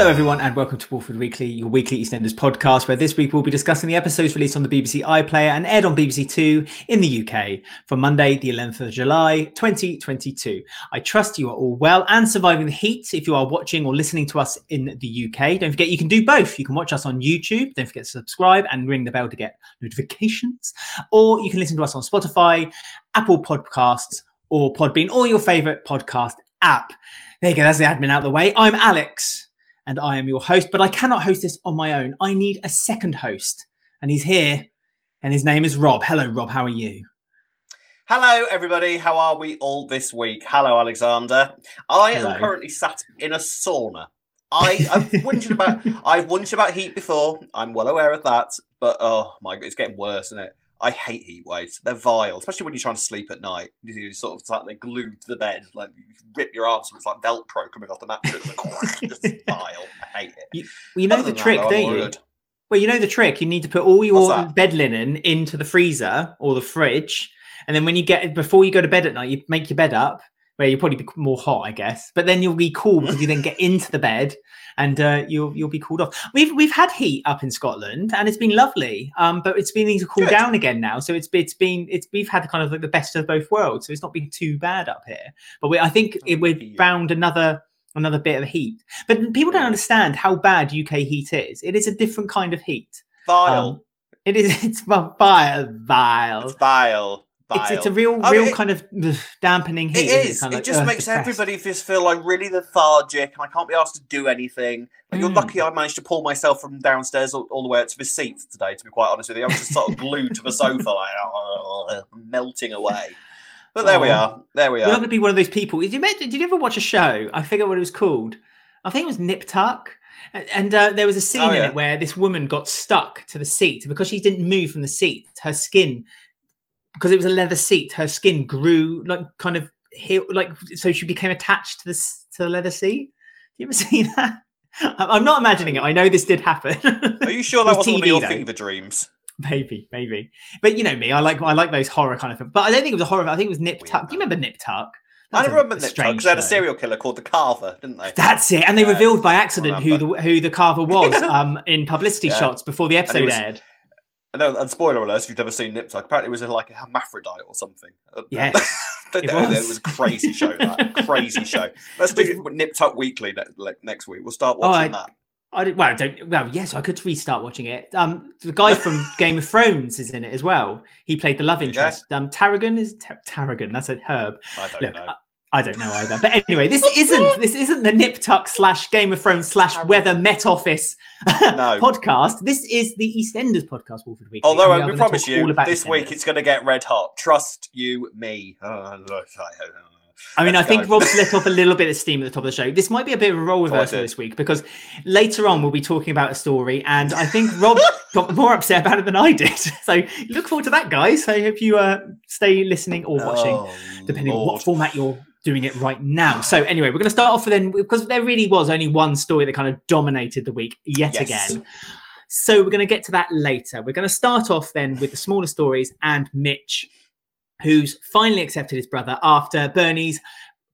Hello, everyone, and welcome to Walford Weekly, your weekly EastEnders podcast, where this week we'll be discussing the episodes released on the BBC iPlayer and aired on BBC Two in the UK from Monday, the 11th of July, 2022. I trust you are all well and surviving the heat if you are watching or listening to us in the UK. Don't forget you can do both. You can watch us on YouTube, don't forget to subscribe and ring the bell to get notifications, or you can listen to us on Spotify, Apple Podcasts, or Podbean, or your favorite podcast app. There you go, that's the admin out of the way. I'm Alex and I am your host, but I cannot host this on my own. I need a second host, and he's here, and his name is Rob. Hello, Rob. How are you? Hello, everybody. How are we all this week? Hello, Alexander. I Hello. am currently sat in a sauna. I, I've wondered about I've wondered about heat before. I'm well aware of that, but oh my god, it's getting worse, isn't it? I hate heat waves. They're vile, especially when you're trying to sleep at night. You sort of like they're glued to the bed, like you rip your arms, and it's like Velcro coming off the mattress. Vile. I hate it. You, well, you know the that, trick, though, don't you? Well, you know the trick. You need to put all your bed linen into the freezer or the fridge, and then when you get before you go to bed at night, you make your bed up. Where you'll probably be more hot, I guess, but then you'll be cool because you then get into the bed and uh, you'll you'll be cooled off. We've we've had heat up in Scotland and it's been lovely, um, but it's been needing to cool Good. down again now. So it's it's been it's we've had kind of like the best of both worlds. So it's not been too bad up here. But we, I think it, we've found another another bit of heat. But people don't understand how bad UK heat is. It is a different kind of heat. Vile. Um, it is. It's vile, vile. it's vile. It's, it's a real, I real mean, it- kind of dampening heat. It is. Kind It just like, makes depressed. everybody just feel like really lethargic, and I can't be asked to do anything. Like, You're Mm. lucky I managed to pull myself from downstairs all, all the way up to the seat today. To be quite honest with you, I was just sort of glued to the sofa, like melting away. But there we are. There we You're not are. going to be one of those people. Did you, did you ever watch a show? I forget what it was called. I think it was Nip Tuck. And- uh, there was a scene Oh, in it where this woman got stuck to the seat because she didn't move from the seat. Her skin, because it was a leather seat, her skin grew like kind of here, like so she became attached to the to the leather seat. You ever see that? I'm not imagining it. I know this did happen. Are you sure that was wasn't one of TV your though. fever dreams? Maybe, maybe. But you know me, I like I like those horror kind of things. But I don't think it was a horror. I think it was Nip Weird, Tuck. Do you remember Nip Tuck? I That's never a- remember Nip Tuck because they had a serial killer called the Carver, didn't they? That's it. And they Yeah, revealed by accident who the who the carver was um, in publicity Yeah. shots before the episode was- aired. And, no, and spoiler alert, if you've never seen Nip Tuck, apparently it was like a hermaphrodite or something. Uh, Yes, it, was. it was a crazy show. That crazy show. Let's do Nip Tuck Weekly ne- next week. We'll start Oh, watching I- that. I did, well, I don't. Well, yes, I could restart watching it. Um, the guy from Game of Thrones is in it as well. He played the love interest. Um, Tarragon is Tar- Tarragon. That's a herb. I don't Look, know. I, I don't know either. But anyway, this isn't this isn't the Nip Tuck slash Game of Thrones slash Weather Met Office No. podcast. This is the EastEnders podcast, Walford Weekly. Although and I we are we gonna promise you, all about this week it's going to get red hot. Trust you, me. Oh, look, I- I mean, I Let's think go. Rob's let off a little bit of steam at the top of the show. This might be a bit of a role reversal this week because later on we'll be talking about a story, and I think Rob got more upset about it than I did. So look forward to that, guys. I hope you uh, stay listening or watching, Oh, depending on what format you're doing it right now. So anyway, we're going to start off with then because there really was only one story that kind of dominated the week yet Yes. again. So we're going to get to that later. We're going to start off then with the smaller stories and Mitch, who's finally accepted his brother after Bernie's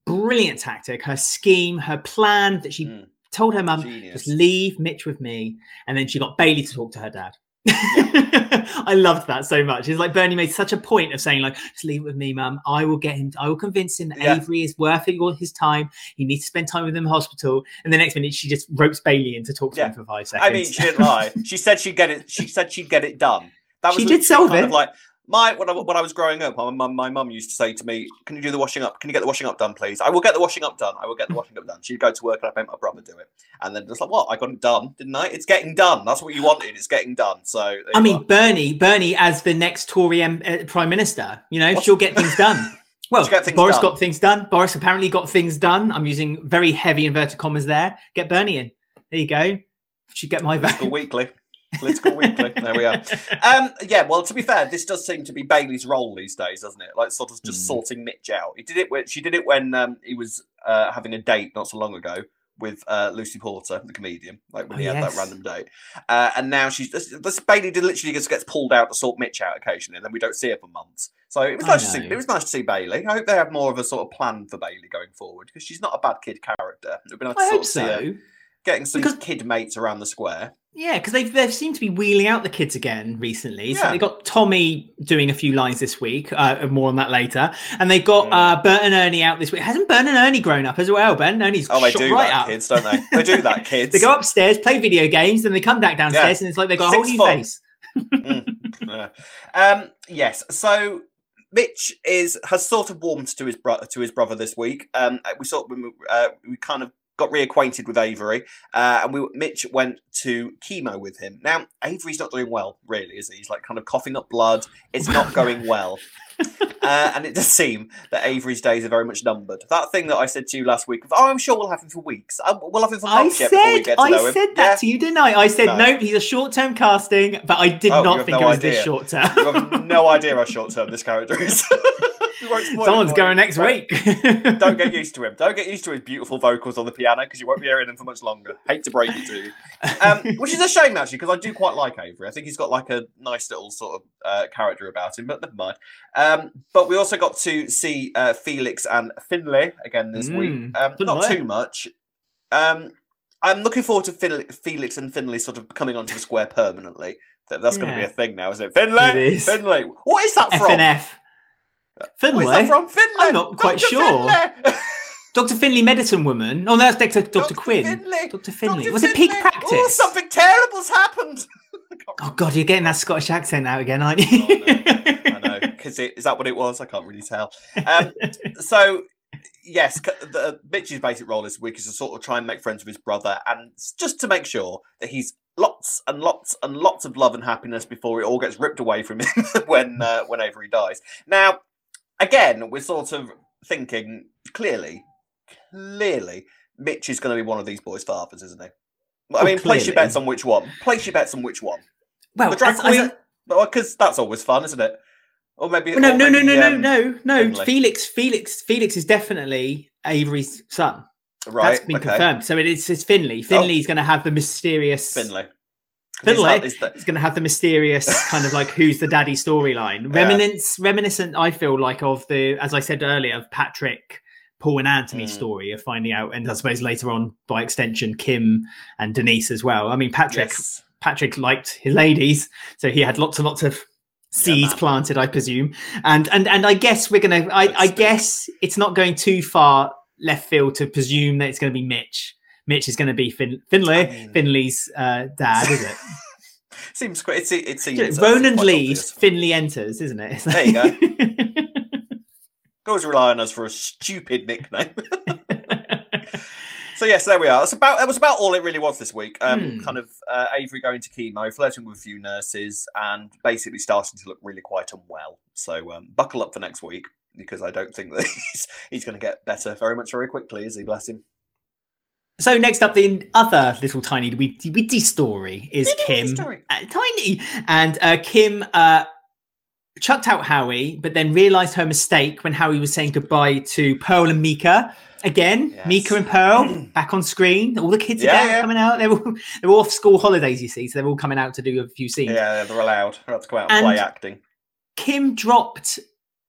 brilliant tactic, her scheme, her plan that she Mm. told her mum, just leave Mitch with me. And then she got Bailey to talk to her dad. I loved that so much. It's like Bernie made such a point of saying, like, just leave it with me, mum. I will get him, I will convince him that Yeah. Avery is worth it, all his time. He needs to spend time with him in hospital. And the next minute she just ropes Bailey in to talk to Yeah. him for five seconds. I mean, she didn't lie. She said she'd get it. She said she'd get it done. That was She did solve it. Of like my when I, when I was growing up, my mum my mum used to say to me, "Can you do the washing up? Can you get the washing up done, please? I will get the washing up done. I will get the washing up done." She'd go to work and I'd make my brother do it, and then just like, "What? I got it done, didn't I? It's getting done. That's what you wanted. It's getting done." So I mean, are. Bernie, Bernie as the next Tory M- uh, Prime Minister, you know, she'll get things done. Well, things Boris done. got things done. Boris apparently got things done. I'm using very heavy inverted commas there. Get Bernie in. There you go. Should get my vote. Weekly. Political Weekly. There we are. Um, yeah, well, to be fair, this does seem to be Bailey's role these days, doesn't it? Like, sort of just Mm. sorting Mitch out. He did it. When, she did it when um, he was uh, having a date not so long ago with uh, Lucy Porter, the comedian. Like when Oh, he had yes. that random date. Uh, and now she's this, this Bailey did literally just gets pulled out to sort Mitch out occasionally, and then we don't see her for months. So it was I nice to see. It was nice to see Bailey. I hope they have more of a sort of plan for Bailey going forward because she's not a bad kid character. It would be nice to I sort hope of see her so. getting some Because- kid mates around the square. Yeah, because they've they seem to be wheeling out the kids again recently. So Yeah. they got Tommy doing a few lines this week. Uh, more on that later. And they got Mm. uh, Bert and Ernie out this week. Hasn't Bert and Ernie grown up as well? Bert and Ernie's Oh, they do right that, up. kids, don't they? They do that, kids. They go upstairs, play video games, then they come back downstairs, and it's like they got a whole Six new face. Yeah. Um, yes. So Mitch is has sort of warmed to his brother to his brother this week. Um, we sort we, uh, we kind of got reacquainted with Avery, uh, and we Mitch went to chemo with him. Now Avery's not doing well, really, is he? He's like kind of coughing up blood. It's not going well. Uh, and it does seem that Avery's days are very much numbered. That thing that I said to you last week of, oh, I'm sure we'll have him for weeks. Uh, we'll have him for I months yet before we said, get to I know him. said that to you, didn't I? I said, No. nope, he's a short-term casting, but I did Oh, not think no it was this short-term. You have no idea how short term this character is. We won't spoil Someone's going next week. Don't get used to him. Don't get used to his beautiful vocals on the piano because you won't be hearing them for much longer. Hate to break it to you. Um, which is a shame actually because I do quite like Avery. I think he's got like a nice little sort of uh, character about him, but never mind. Um, but we also got to see uh, Felix and Finlay again this week. Mm, Um, not too much. Um, I'm looking forward to Fin- Felix and Finlay sort of coming onto the square permanently. That's going to be a thing now, isn't it? Finlay, It is. Finlay. What is that from? FNF. Finlay? from? Finlay. I'm not quite Dr. sure. Finlay. Dr. Finley, medicine woman. Oh, no, that's Dr. Dr. Quinn. Finlay. Dr. Finley. Dr. Was it peak practice? Oh, something terrible's happened. Oh, God, you're getting that Scottish accent out again, aren't you? I know. Because is that what it was? I can't really tell. Um, so, yes, the, Mitch's basic role this week is to sort of try and make friends with his brother and just to make sure that he's lots and lots and lots of love and happiness before it all gets ripped away from him when uh, whenever he dies. Now, again, we're sort of thinking clearly, clearly, Mitch is going to be one of these boys' fathers, isn't he? I Oh, mean, place your bets on which one. Place your bets on which one. well, The drag queen, because that's always fun, isn't it? Or maybe no, or no, no, maybe, no, no, um, no, no. Finlay. Felix, Felix, Felix is definitely Avery's son. Right, That's been okay. Oh. confirmed. So it is it's Finlay. Finlay's going to have the mysterious. Finlay. 'Cause Finlay? Is that, is that, It's going to have the mysterious kind of like who's the daddy storyline. Yeah. Reminiscent, reminiscent. I feel like of the, as I said earlier, of Patrick, Paul, and Anthony's Mm. story of finding out, and I suppose later on by extension, Kim and Denise as well. I mean, Patrick, yes. Patrick liked his ladies, so he had lots and lots of seeds man. planted, I presume. And and and I guess we're gonna. I, I guess it's not going too far left field to presume that it's going to be Mitch. Mitch is going to be fin- Finlay, I mean- Finlay's uh, dad, is it? Seems quite. It, it seems. Ronan leaves. Finley enters, isn't it? It's There you go. Always rely on us for a stupid nickname. so yes, there we are. That's about. That was about all it really was this week. Um, Hmm. kind of uh, Avery going to chemo, flirting with a few nurses, and basically starting to look really quite unwell. So um, buckle up for next week because I don't think that he's he's going to get better very much very quickly. Is he? Bless him. So next up, the other little tiny witty, witty story is Witty, witty Kim, story. uh, tiny, and uh, Kim uh, chucked out Howie, but then realised her mistake when Howie was saying goodbye to Pearl and Mika. Again, Yes. Mika and Pearl back on screen. All the kids Yeah, again yeah. coming out. They're all they're all off school holidays, you see, so they're all coming out to do a few scenes. Yeah, they're allowed. They're allowed to come out and, play acting. Kim dropped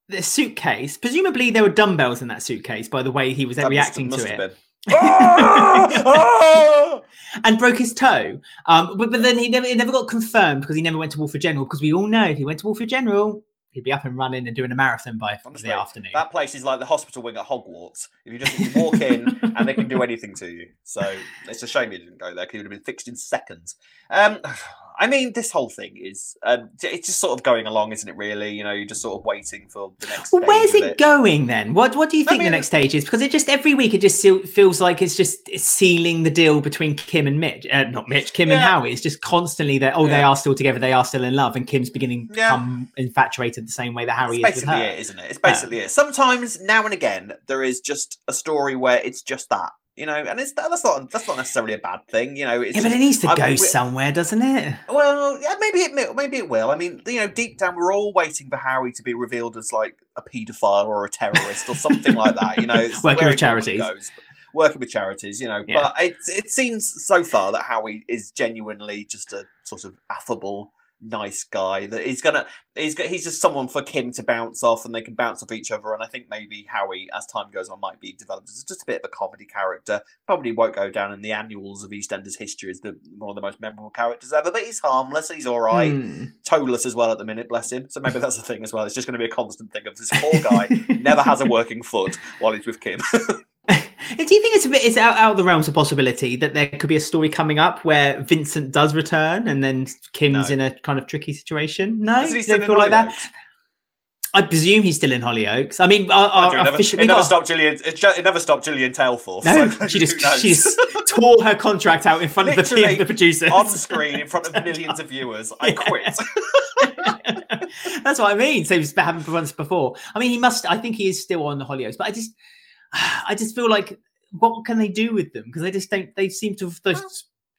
the suitcase. Presumably, there were dumbbells in that suitcase. By the way, he was That must- reacting must to have it, been. Ah! Ah! and broke his toe. Um, but, but then he never it never got confirmed because he never went to Walford General. Because we all know if he went to Walford General, he'd be up and running and doing a marathon by Honestly, the afternoon. That place is like the hospital wing at Hogwarts. If you just you walk in and they can do anything to you. So it's a shame you didn't go there because you would have been fixed in seconds. Um, I mean, this whole thing is um, it's just sort of going along, isn't it? Really, you know, you're just sort of waiting for the next. Well, where's of it going then? What What do you I think mean- the next stage is? Because it just every week it just feels like it's just sealing the deal between Kim and Mitch, uh, not Mitch, Kim and Yeah. Howie. It's just constantly that oh they are still together, they are still in love, and Kim's beginning to Yeah. become infatuated the same way that Harry It's is with basically her. it, isn't it? It's basically it. Sometimes, now and again, there is just a story where it's just that, you know, and it's that's not that's not necessarily a bad thing, you know. It's Yeah, but it needs to I- go we- somewhere, doesn't it? Well, yeah, maybe it maybe it will. I mean, you know, deep down, we're all waiting for Harry to be revealed as like a paedophile or a terrorist or something like that. You know, it's Working with charities. goes. Working with charities, you know, Yeah. but it it seems so far that Howie is genuinely just a sort of affable, nice guy that he's gonna he's got he's just someone for Kim to bounce off and they can bounce off each other and I think maybe Howie as time goes on might be developed as just a bit of a comedy character. Probably won't go down in the annuals of EastEnders history as the one of the most memorable characters ever but he's harmless he's all right. Mm. toeless as well at the minute bless him. So maybe that's the thing as well it's just going to be a constant thing of this poor guy never has a working foot while he's with Kim Do you think it's a bit it's out, out of the realms of possibility that there could be a story coming up where Vincent does return and then Kim's No. in a kind of tricky situation? No, Isn't he still feel like that. I presume he's still in Hollyoaks. I mean, our, our, Mind you, it never, it never stopped Gillian. It, it never stopped Gillian Tailforth. No, so she just she just tore her contract out in front of the, the producers. on screen in front of millions of viewers. I quit. That's what I mean. So he's happened for once before. I mean, he must. I think he is still on the Hollyoaks, but I just, I just feel like, what can they do with them? Because they just don't. They seem to have they've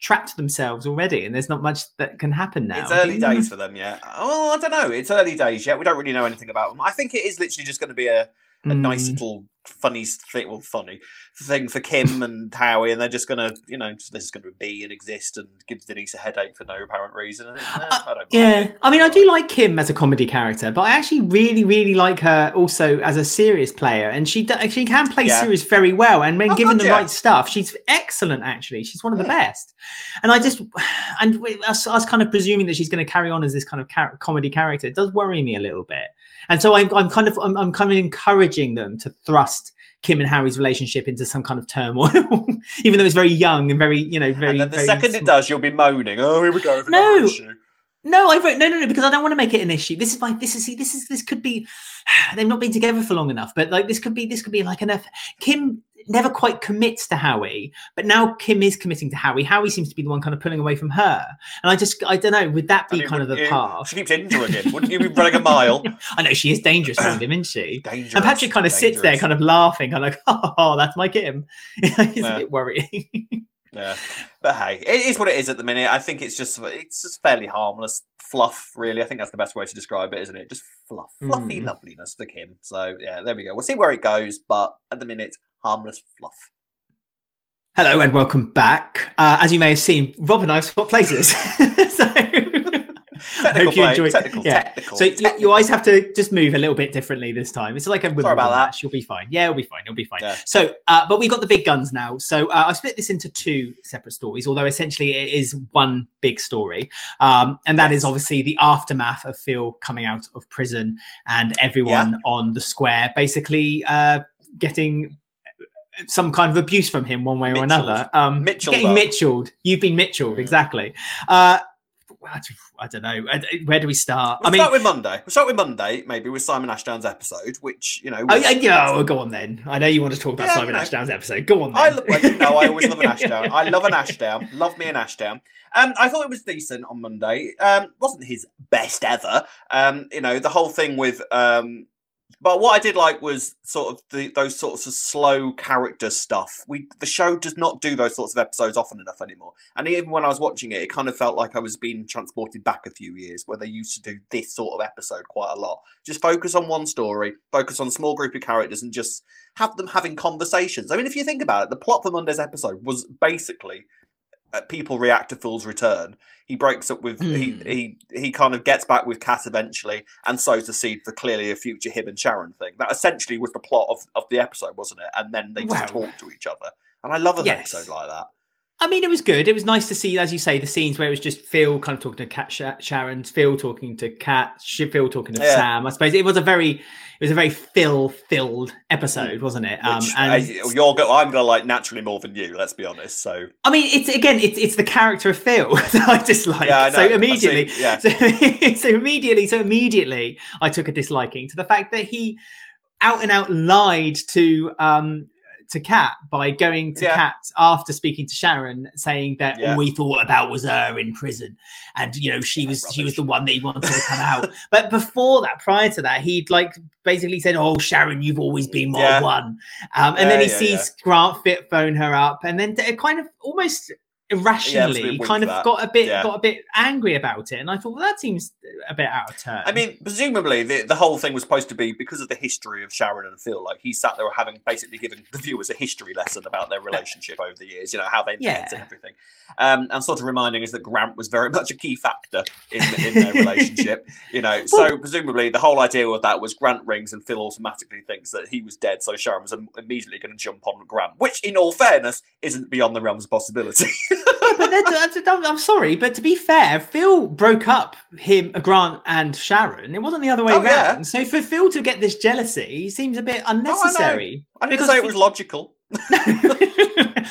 trapped themselves already, and there's not much that can happen now. It's early days for them yet. Oh, I don't know. It's early days yet. We don't really know anything about them. I think it is literally just going to be a, a nice Mm. little funny thing. Well, funny thing for Kim and Howie, and they're just going to, you know, they're going to be and exist and give Denise a headache for no apparent reason. And, eh, I mind. Yeah, I mean, I do like Kim as a comedy character, but I actually really, really like her also as a serious player, and she she can play Yeah. serious very well. And when Oh, given God, the yeah. right stuff, she's excellent. Actually, she's one of the best. And I just, and us, us kind of presuming that she's going to carry on as this kind of char- comedy character it does worry me a little bit. And so I'm, I'm kind of, I'm, I'm kind of encouraging them to thrust. Kim and Harry's relationship into some kind of turmoil, even though it's very young and very, you know, very. and then the second it does, you'll be moaning. Oh, here we go. No. No, I vote no, no, no, because I don't want to make it an issue. This is my, this is, see, this is, this could be. They've not been together for long enough, but like this could be, this could be like enough. Kim never quite commits to Howie, but now Kim is committing to Howie. Howie seems to be the one kind of pulling away from her, and I just, I don't know, would that I be mean, kind of the you- path? She keeps injuring him. Wouldn't you be running a mile? I know she is dangerous around him, isn't she? Dangerous. And Patrick kind of sits there, kind of laughing, kind of like, oh, that's my Kim. it's Yeah. a bit worrying. Yeah, but hey, it is what it is at the minute. I think it's just it's just fairly harmless fluff, really. I think that's the best way to describe it, isn't it? Just fluff, fluffy Mm. loveliness for Kim. So yeah, there we go. We'll see where it goes, but at the minute, harmless fluff. Hello and welcome back. Uh, as you may have seen, Rob and I have swapped places. so, Technical hope you enjoyed. technical, yeah. technical. So you, technical. you always have to just move a little bit differently this time. It's like a Wimbledon about that. You'll be fine. Yeah, it'll be fine. You'll be fine. Yeah. So, uh, but we've got the big guns now. So uh, I split this into two separate stories, although essentially it is one big story, um, and that is Yes. obviously the aftermath of Phil coming out of prison and everyone on the square basically uh, getting some kind of abuse from him one way or another. Um, Mitchelled getting. Mitchelled. You've been Mitchelled, Mm. exactly. Uh, I I don't know. Where do we start? We'll I mean, start with Monday. We'll start with Monday, maybe with Simon Ashdown's episode, which you know. Oh, was- yeah, yeah, well, go on then. I know you want to talk about Yeah, Simon know. Ashdown's episode. Go on then. I love, well, you I always love an Ashdown. I love an Ashdown. Love me an Ashdown. Um, I thought it was decent on Monday. Um, wasn't his best ever. Um, you know, the whole thing with um, but what I did like was sort of the those sorts of slow character stuff. We the show does not do those sorts of episodes often enough anymore. And even when I was watching it, it kind of felt like I was being transported back a few years, where they used to do this sort of episode quite a lot. Just focus on one story, focus on a small group of characters, and just have them having conversations. I mean, if you think about it, the plot for Monday's episode was basically people react to Fool's return. He breaks up with Hmm. he he he kind of gets back with Kat eventually, and sows the seed for clearly a future him and Sharon thing. That essentially was the plot of, of the episode, wasn't it? And then they just talk to each other. And I love an Yes. episode like that. I mean, it was good. It was nice to see, as you say, the scenes where it was just Phil kind of talking to Kat Sha- Sharon, Phil talking to Kat, Sh- Phil talking to Yeah. Sam. I suppose it was a very, it was a very Phil-filled episode, wasn't it? Um, Which, and uh, you're go- I'm gonna like naturally more than you. Let's be honest. So I mean, it's again, it's it's the character of Phil that I dislike. Yeah, I so immediately, seen- yeah. so, so immediately, so immediately, I took a disliking to the fact that he out and out lied to um to Kat by going to Yeah. Kat after speaking to Sharon, saying that Yeah. all we thought about was her in prison, and you know she was she was the one that he wanted to come out. but before that, prior to that, he'd like basically said, "Oh, Sharon, you've always been my Yeah. one," um, and then he sees Grant Fit phone her up, and then t- kind of almost irrationally weak, kind of that. got a bit Yeah. got a bit angry about it, and I thought well, that seems a bit out of turn. I mean, presumably the, the whole thing was supposed to be because of the history of Sharon and Phil. Like he sat there having basically given the viewers a history lesson about their relationship over the years. You know how they met Yeah. and everything, um, and sort of reminding us that Grant was very much a key factor in, in their relationship. You know, so presumably the whole idea with that was Grant rings and Phil automatically thinks that he was dead, so Sharon was immediately going to jump on Grant, which, in all fairness, isn't beyond the realms of possibility. but that's- I'm I'm sorry, but to be fair, Phil broke up him, Grant, and Sharon. It wasn't the other way Oh, around. yeah. So for Phil to get this jealousy seems a bit unnecessary. I didn't Because say it was logical.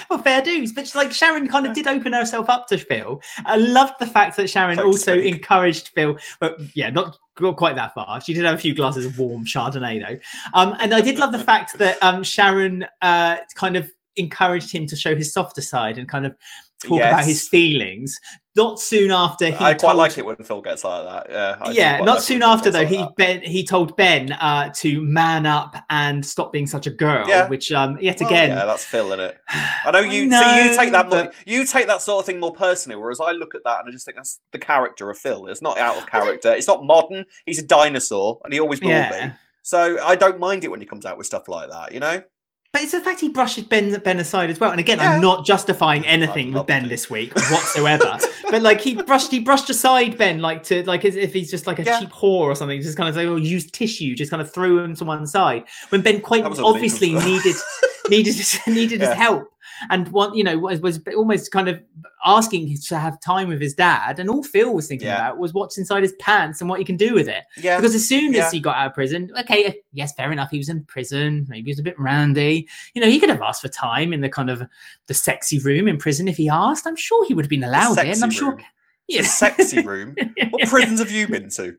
well, fair dues, but like Sharon kind of did open herself up to Phil. I loved the fact that Sharon to also encouraged Phil, but yeah, not not quite that far. She did have a few glasses of warm Chardonnay though, um, and I did love the fact that um, Sharon uh, kind of encouraged him to show his softer side and kind of talk about his feelings. Not soon after he I quite told- like it when Phil gets like that. Yeah, I yeah, not like soon after though. like He. Ben he told Ben uh, to man up and stop being such a girl, Yeah. which um, yet Well, again yeah, that's Phil in it. I know you. No, so you take that more, but- you take that sort of thing more personally, whereas I look at that and I just think that's the character of Phil. It's not out of character. It's not modern. He's a dinosaur, and he always will Yeah. be. So I don't mind it when he comes out with stuff like that. You know. But it's the fact he brushes Ben Ben aside as well. And again, Yeah. I'm not justifying anything with Ben this week whatsoever. but like he brushed he brushed aside Ben like to like as if he's just like a Yeah. cheap whore or something. Just kind of like oh use tissue, just kind of threw him to one side. When Ben quite That was illegal obviously needed needed needed Yeah. his help and one you know was, was almost kind of asking to have time with his dad. And all Phil was thinking Yeah. about was what's inside his pants and what he can do with it. Yeah. Because as soon Yeah. as he got out of prison, okay, yes, fair enough. He was in prison. Maybe he was a bit randy. You know, he could have asked for time in the kind of the sexy room in prison if he asked. I'm sure he would have been allowed it. And I'm sure, room. yeah, sexy room. What prisons have you been to?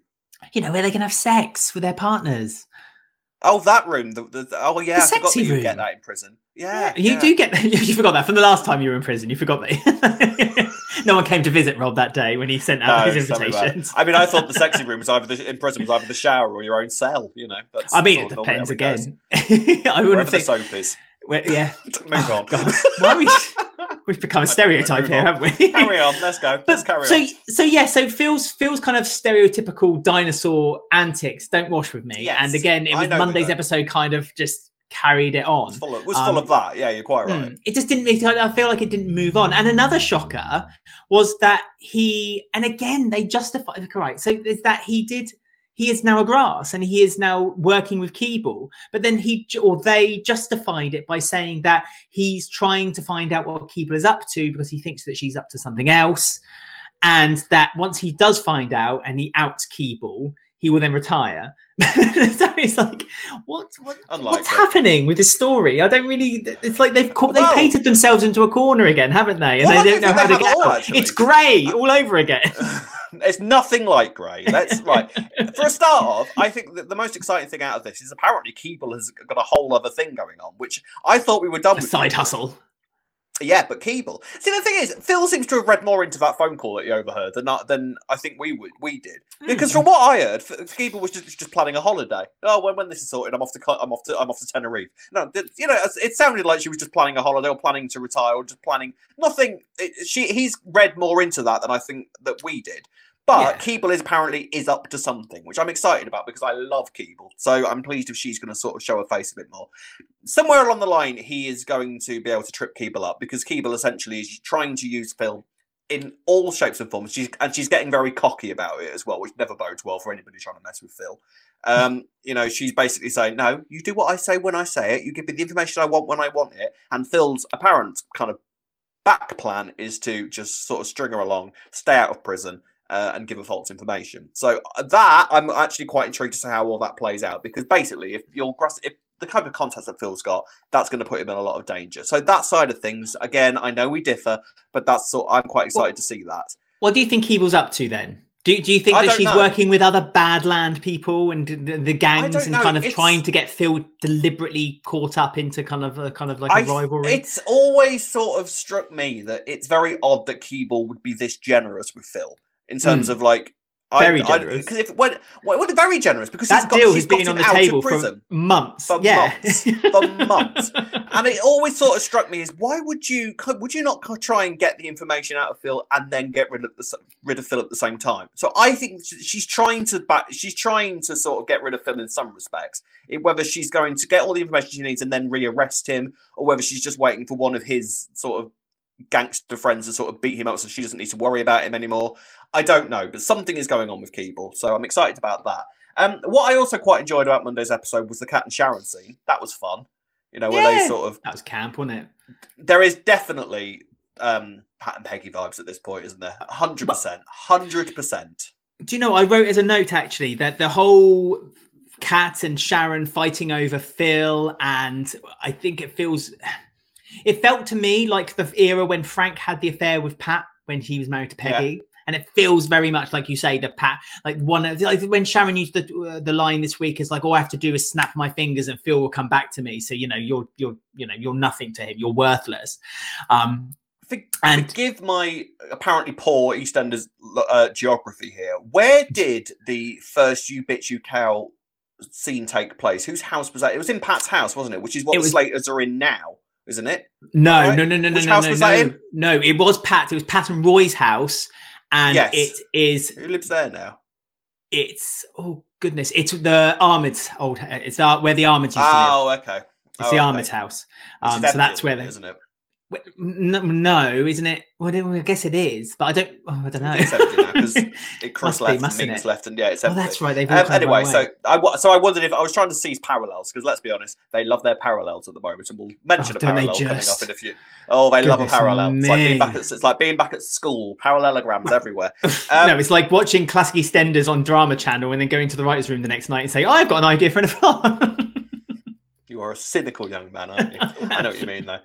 you know, where they can have sex with their partners. Oh, that room. The, the, the- oh, yeah. I forgot that you room. get that in prison. Yeah. you yeah. do get you forgot that from the last time you were in prison. You forgot that. no one came to visit Rob that day when he sent out No, his tell me about it. invitations. I mean, I thought the sexy room was either the, in prison was either the shower or your own cell. You know. That's I mean, it sort of normally depends how it goes. again. I wouldn't Wherever the think. soap is. well, yeah. Move on. Oh, God. Why are we, we've become a stereotype here, haven't we? carry on. Let's go. Let's carry so, on. so so yeah, so Phil's Phil's kind of stereotypical dinosaur antics don't wash with me. Yes, and again, it was Monday's that. episode kind of just carried it on. was full of, was um, full of that. Yeah, you're quite right. Mm. It just didn't. It, I feel like it didn't move on. And another shocker was that he, and again, they justified. Right, so is that he did. He is now a grass, and he is now working with Keeble. But then he or they justified it by saying that he's trying to find out what Keeble is up to because he thinks that she's up to something else, and that once he does find out and he outs Keeble, he will then retire. so it's like, what, what what's happening with this story? I don't really. It's like they've caught, they've Well- painted themselves into a corner again, haven't they? And Well, they don't know how to get have at all, out. actually. It's grey all over again. it's nothing like Grey. Let's right. For a start off, I think that the most exciting thing out of this is apparently Keeble has got a whole other thing going on, which I thought we were done A with. side hustle. Yeah, but Keeble. See, the thing is, Phil seems to have read more into that phone call that he overheard than uh, than I think we would we did. Because Hmm. from what I heard, Keeble was just, just planning a holiday. Oh, when, when this is sorted, I'm off to I'm off to I'm off to Tenerife. No, you know, it- it sounded like she was just planning a holiday or planning to retire or just planning nothing. It, she he's read more into that than I think that we did. But Keeble is apparently is up to something, which I'm excited about because I love Keeble. So I'm pleased if she's going to sort of show her face a bit more. Somewhere along the line, he is going to be able to trip Keeble up because Keeble essentially is trying to use Phil in all shapes and forms. She's and she's getting very cocky about it as well, which never bodes well for anybody trying to mess with Phil. Um, you know, she's basically saying, "No, you do what I say when I say it. You give me the information I want when I want it." And Phil's apparent kind of back plan is to just sort of string her along, stay out of prison, uh, and give her false information. So uh, that I'm actually quite intrigued to see how all that plays out because basically, if you're grass, if the kind of contacts that Phil's got, that's going to put him in a lot of danger. So that side of things, again, I know we differ, but that's sort. I'm quite excited to see that. What do you think Keeble's up to then? Do, do you think I that she's know. working with other Badland people and the, the gangs and know. kind of It's- trying to get Phil deliberately caught up into kind of a kind of like a rivalry? It's always sort of struck me that it's very odd that Keeble would be this generous with Phil in terms Hmm. of like Very generous. Because if when, well, very generous because that got, deal has been on the table for months. For yeah. months. for months. And it always sort of struck me as why would you would you not try and get the information out of Phil and then get rid of the rid of Phil at the same time? So I think she's trying to back, she's trying to sort of get rid of Phil in some respects. Whether she's going to get all the information she needs and then rearrest him, or whether she's just waiting for one of his sort of gangster friends to sort of beat him up so she doesn't need to worry about him anymore. I don't know, but something is going on with Keeble, so I'm excited about that. Um, what I also quite enjoyed about Monday's episode was the Kat and Sharon scene. That was fun. You know, yeah. where they sort of that was camp, wasn't it? There is definitely um, Pat and Peggy vibes at this point, isn't there? Hundred percent, hundred percent. Do you know? I wrote as a note actually that the whole Kat and Sharon fighting over Phil, and I think it feels. It felt to me like the era when Frank had the affair with Pat when he was married to Peggy. Yeah and it feels very much like you say the pat like one of like when sharon used the uh, the line this week is like all i have to do is snap my fingers and phil will come back to me so you know you're you're you know you're nothing to him you're worthless um for, and forgive my apparently poor EastEnders uh, geography here. Where did the first "You Bitch You Cow" scene take place? Whose house was that? It was in Pat's house, wasn't it? Which is what the was, Slaters are in now, isn't it? No, right? no, no, no, Which no, house no, was no. That in? No, it was Pat. It was Pat and Roy's house, and yes. it is who lives there now. It's oh goodness, it's the Armids old. It's the, where the Armids used to live. Oh, okay. It's oh, the okay. Armids house. Um, so that's where they, isn't it? No, no, isn't it? Well, I guess it is, but I don't. Oh, I don't know. It's empty now because it Chris left, and Ming's left, and yeah, it's. Oh, that's right. They've um, anyway. So I so I wondered if I was trying to seize parallels because let's be honest, they love their parallels at the moment, and we'll mention oh, a parallel coming up in a few. Oh, they love a parallel. It's like, being back at, it's like being back at school. Parallelograms everywhere. Um, no, it's like watching classic EastEnders on Drama Channel and then going to the writers' room the next night and say, "I've got an idea for an." You are a cynical young man, aren't you? I know what you mean, though.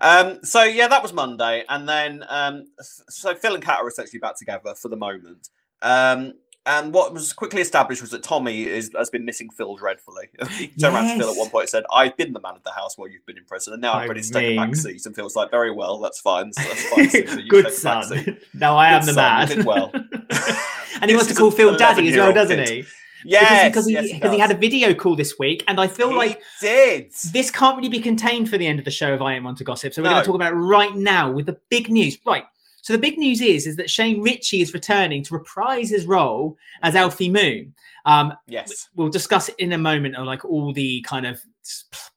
Um, so yeah, that was Monday, and then um, so Phil and Kat are essentially back together for the moment. Um, and what was quickly established was that Tommy is, has been missing Phil dreadfully. he turned yes. around to Phil at one point and said, "I've been the man of the house while you've been in prison, and now I'm ready to take a back seat." And Phil's like, "Very well, that's fine. That's fine. Good son. No, I am the man. did well." and he wants to call Phil daddy as well, doesn't he? Yeah, because he, yes, because he, he, had a video call this week, and I feel he like did. this can't really be contained for the end of the show if I am on to gossip. So we're no. going to talk about it right now with the big news. Right. So the big news is is that Shane Richie is returning to reprise his role as Alfie Moon. Um, yes, we'll discuss it in a moment of like all the kind of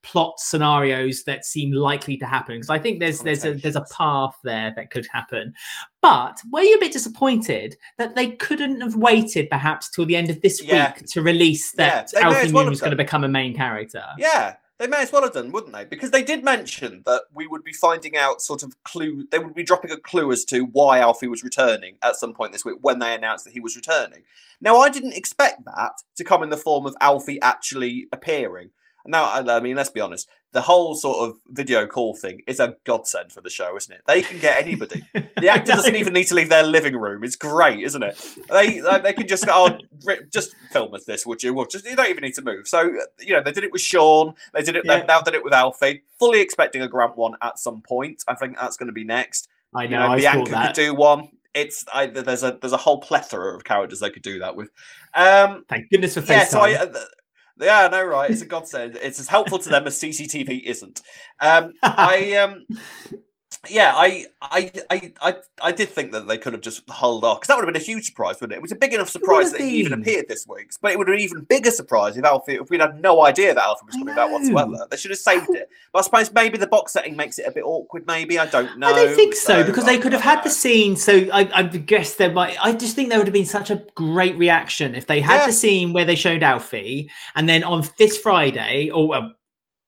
plot scenarios that seem likely to happen because I think there's there's a there's a path there that could happen. But were you a bit disappointed that they couldn't have waited perhaps till the end of this yeah. week to release that yeah, Alfie Moon was going to become a main character? Yeah, they may as well have done, wouldn't they? Because they did mention that we would be finding out sort of clue. They would be dropping a clue as to why Alfie was returning at some point this week when they announced that he was returning. Now, I didn't expect that to come in the form of Alfie actually appearing. Now, I mean, let's be honest. The whole sort of video call thing is a godsend for the show, isn't it? They can get anybody. The actor doesn't even need to leave their living room. It's great, isn't it? They they can just oh, just film us this, would you? Well, just you don't even need to move. So you know, they did it with Sean. They did it. Yeah. They now did it with Alfie. Fully expecting a Grant one at some point. I think that's going to be next. I know. You know Bianca could do one it's I, there's a there's a whole plethora of characters they could do that with. Um, Thank goodness for FaceTime. Yeah, so I, uh, yeah, no, right. It's a godsend. It's as helpful to them as CCTV isn't. Um, I um, yeah, I, I, I, I, I did think that they could have just held off because that would have been a huge surprise, wouldn't it? It was a big enough surprise that he even appeared this week, but it would have been an even bigger surprise if Alfie, if we'd had no idea that Alfie was coming back whatsoever. They should have saved it. But I suppose maybe the box setting makes it a bit awkward. Maybe I don't know. I don't think so, so because they could have had know. the scene. So I, I guess there might. I just think there would have been such a great reaction if they had yeah. the scene where they showed Alfie, and then on this Friday or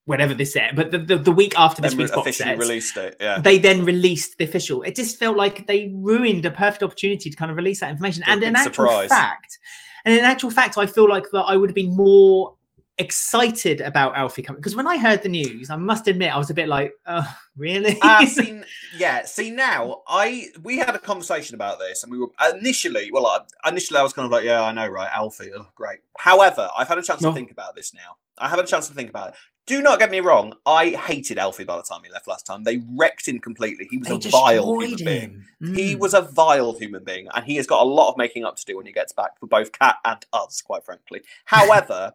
whatever this set, but the, the, the week after this week's box set, released it. Yeah, they then released the official. It just felt like they ruined a perfect opportunity to kind of release that information. and in actual surprise. fact, and in actual fact, I feel like that I would have been more excited about Alfie coming because when I heard the news, I must admit I was a bit like, oh, really? uh, see, yeah. See, now I we had a conversation about this, and we were initially, well, initially I was kind of like, yeah, I know, right, Alfie, oh, great. However, I've had a chance to think about this now. I have a chance to think about it do not get me wrong. I hated Alfie by the time he left last time. They wrecked him completely. He was They a vile human being. him. He Mm. was a vile human being, and he has got a lot of making up to do when he gets back for both Kat and us, quite frankly. However,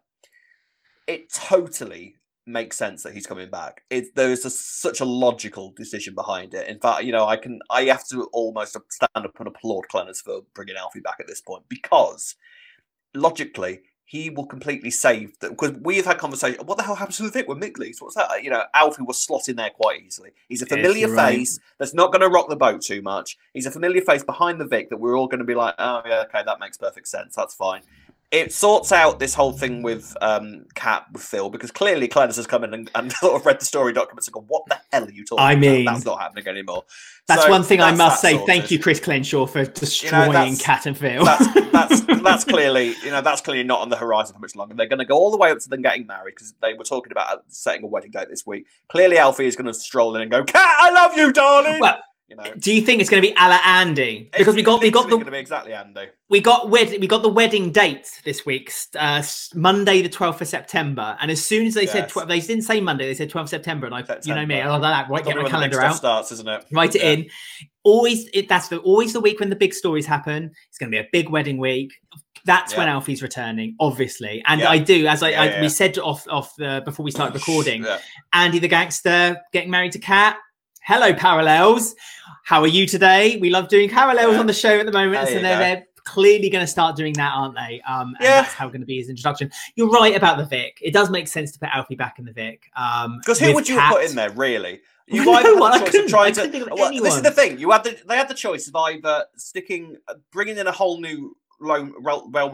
it totally makes sense that he's coming back. It, there is a, such a logical decision behind it. In fact, you know, I can I have to almost stand up and applaud Clenners for bringing Alfie back at this point because logically he will completely save that because we've had conversation. What the hell happens to the Vic with Mick leaves? What's that? You know, Alfie will slot in there quite easily. He's a familiar you're right. face that's not going to rock the boat too much. He's a familiar face behind the Vic that we're all going to be like, oh yeah, okay, that makes perfect sense. That's fine. It sorts out this whole thing with um Kat with Phil because clearly Clennis has come in and, and sort of read the story documents and gone, what the hell are you talking I about? mean, That's not happening anymore. That's So one thing I must say. Thank you, Chris Clenshaw, for destroying that's- Kat and Phil. that's that's that's clearly you know that's clearly not on the horizon for much longer. They're going to go all the way up to them getting married because they were talking about setting a wedding date this week. Clearly, Alfie is going to stroll in and go, "Kat, I love you, darling." Well, you know, Do you think it's going to be a la Andy? Because we got we got going to the be exactly Andy. we got wed- we got the wedding date this week, uh, Monday the twelfth of September. And as soon as they said Yes. twelve, they didn't say Monday. They said twelfve September, and I, you know me, I September. was like, right, get my the calendar out. starts, isn't it? write it Yeah. in. Always, it, that's the always the week when the big stories happen. It's going to be a big wedding week. That's when Alfie's returning, obviously. And Yeah. I do, as I, Yeah, I yeah, we said off off the before we started recording, Yeah. Andy the gangster getting married to Kat. Hello, parallels. How are you today? We love doing parallels on the show at the moment, so they're, they're clearly going to start doing that, aren't they? Um, and Yeah. that's how going to be his introduction. You're right about the Vic. It does make sense to put Alfie back in the Vic. Um, Because who would you have put in there, really? No You've either one, had the choice couldn't- of trying to. think of Well, this is the thing. You had the, they had the choice of either sticking, uh, bringing in a whole new realm,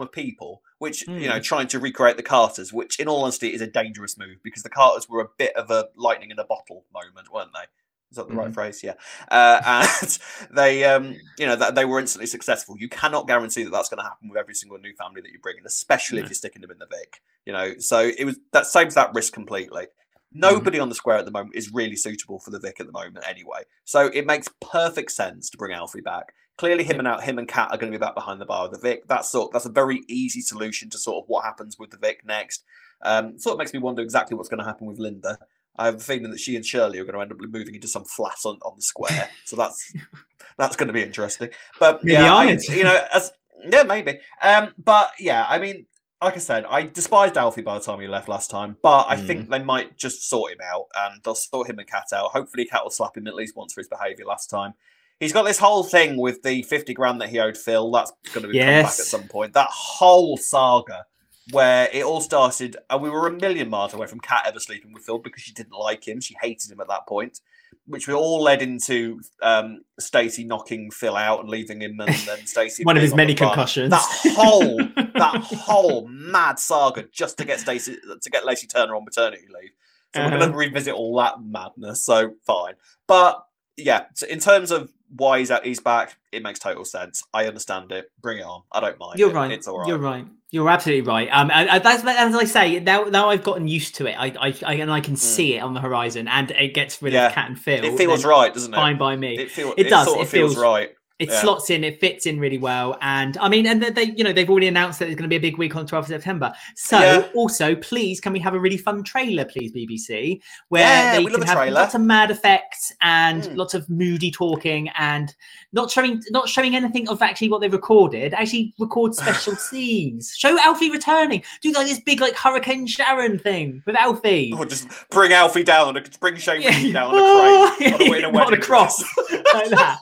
of people, which you Hmm. know, trying to recreate the Carters, which in all honesty is a dangerous move because the Carters were a bit of a lightning in a bottle moment, weren't they? Is that the right Mhm. phrase? Yeah. Uh, and they, um, you know, that they were instantly successful. You cannot guarantee that that's going to happen with every single new family that you bring in, especially if you're sticking them in the Vic. You know, so it was that saves that risk completely. Nobody on the square at the moment is really suitable for the Vic at the moment, anyway. So it makes perfect sense to bring Alfie back. Clearly, him and out him and Kat are going to be back behind the bar of the Vic. That's sort that's a very easy solution to sort of what happens with the Vic next. Um, sort of makes me wonder exactly what's going to happen with Linda. I have a feeling that she and Shirley are going to end up moving into some flat on, on the square. So that's that's going to be interesting. But yeah, I, you know, as yeah, maybe. Um, but yeah, I mean, like I said, I despised Alfie by the time he left last time, but I Mm. think they might just sort him out and they'll sort him and Kat out. Hopefully, Kat will slap him at least once for his behaviour last time. He's got this whole thing with the 50 grand that he owed Phil. That's going to be come back at some point. That whole saga where it all started, and we were a million miles away from Kat ever sleeping with Phil because she didn't like him. She hated him at that point, which we all led into um, Stacey knocking Phil out and leaving him, and then Stacey One of his on many concussions. That whole that whole mad saga just to get Stacey to get Lacey Turner on maternity leave. So we're going Uh-huh. to revisit all that madness. So fine, but yeah, so in terms of why he's at, he's back, it makes total sense. I understand it. Bring it on. I don't mind. You're it. right. It's all right. You're right. You're absolutely right. Um, that's as I say. Now, now I've gotten used to it. I, I, I and I can see it on the horizon, and it gets rid Mm. Yeah. of Kat and Phil. It feels right, doesn't it? Fine by me. It, feel, It it, does, Sort it of feels, feels- right. It Yeah. slots in, it fits in really well, and I mean, and they, you know, they've already announced that there's going to be a big week on 12th of September. So, Yeah. also, please, can we have a really fun trailer, please, BBC, where Yeah, they we can have lots of mad effects and Mm. lots of moody talking, and not showing not showing anything of actually what they recorded. Actually, record special scenes. Show Alfie returning. Do like this big like Hurricane Sharon thing with Alfie. Or just bring Alfie down bring Shane. Down on a crane. on in a On a cross. like that.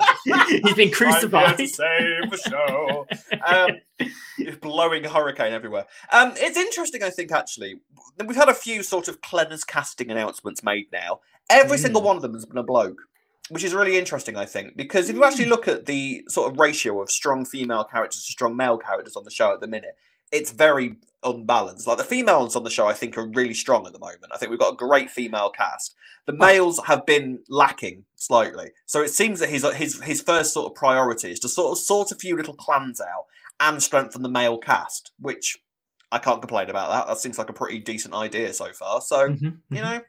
He's been I'm crucified. to save the show. Um, blowing hurricane everywhere. Um, it's interesting, I think. Actually, we've had a few sort of Clenner's casting announcements made now. Every single Mm. one of them has been a bloke, which is really interesting. I think because if you actually look at the sort of ratio of strong female characters to strong male characters on the show at the minute, it's very unbalanced. Like the females on the show, I think are really strong at the moment. I think we've got a great female cast. The males have been lacking slightly, so it seems that his his his first sort of priority is to sort of sort a few little clans out and strengthen the male cast, which I can't complain about that. That seems like a pretty decent idea so far. So Mhm, you mhm. know,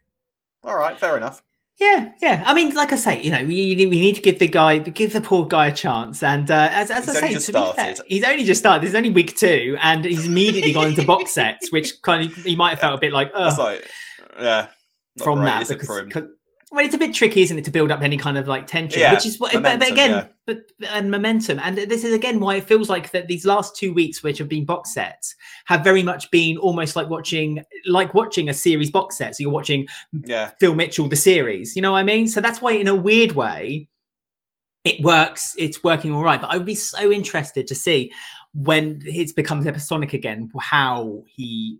all right, fair enough. Yeah, yeah. I mean, like I say, you know, we, we need to give the guy, give the poor guy a chance. And uh, as, as He's I say, to be fair, he's only just started. Is only week two, and he's immediately gone into box sets, which kind of he might have felt a bit like, oh, like, yeah, from great, that because for him? 'cause- well, it's a bit tricky, isn't it, to build up any kind of like tension, Yeah, which is what, but, but again, yeah. but and momentum, and this is again why it feels like that these last two weeks, which have been box sets, have very much been almost like watching like watching a series box set. So you're watching Yeah, Phil Mitchell the series, you know what I mean? So that's why, in a weird way, it works. It's working all right. But I would be so interested to see when it becomes episodic again, how he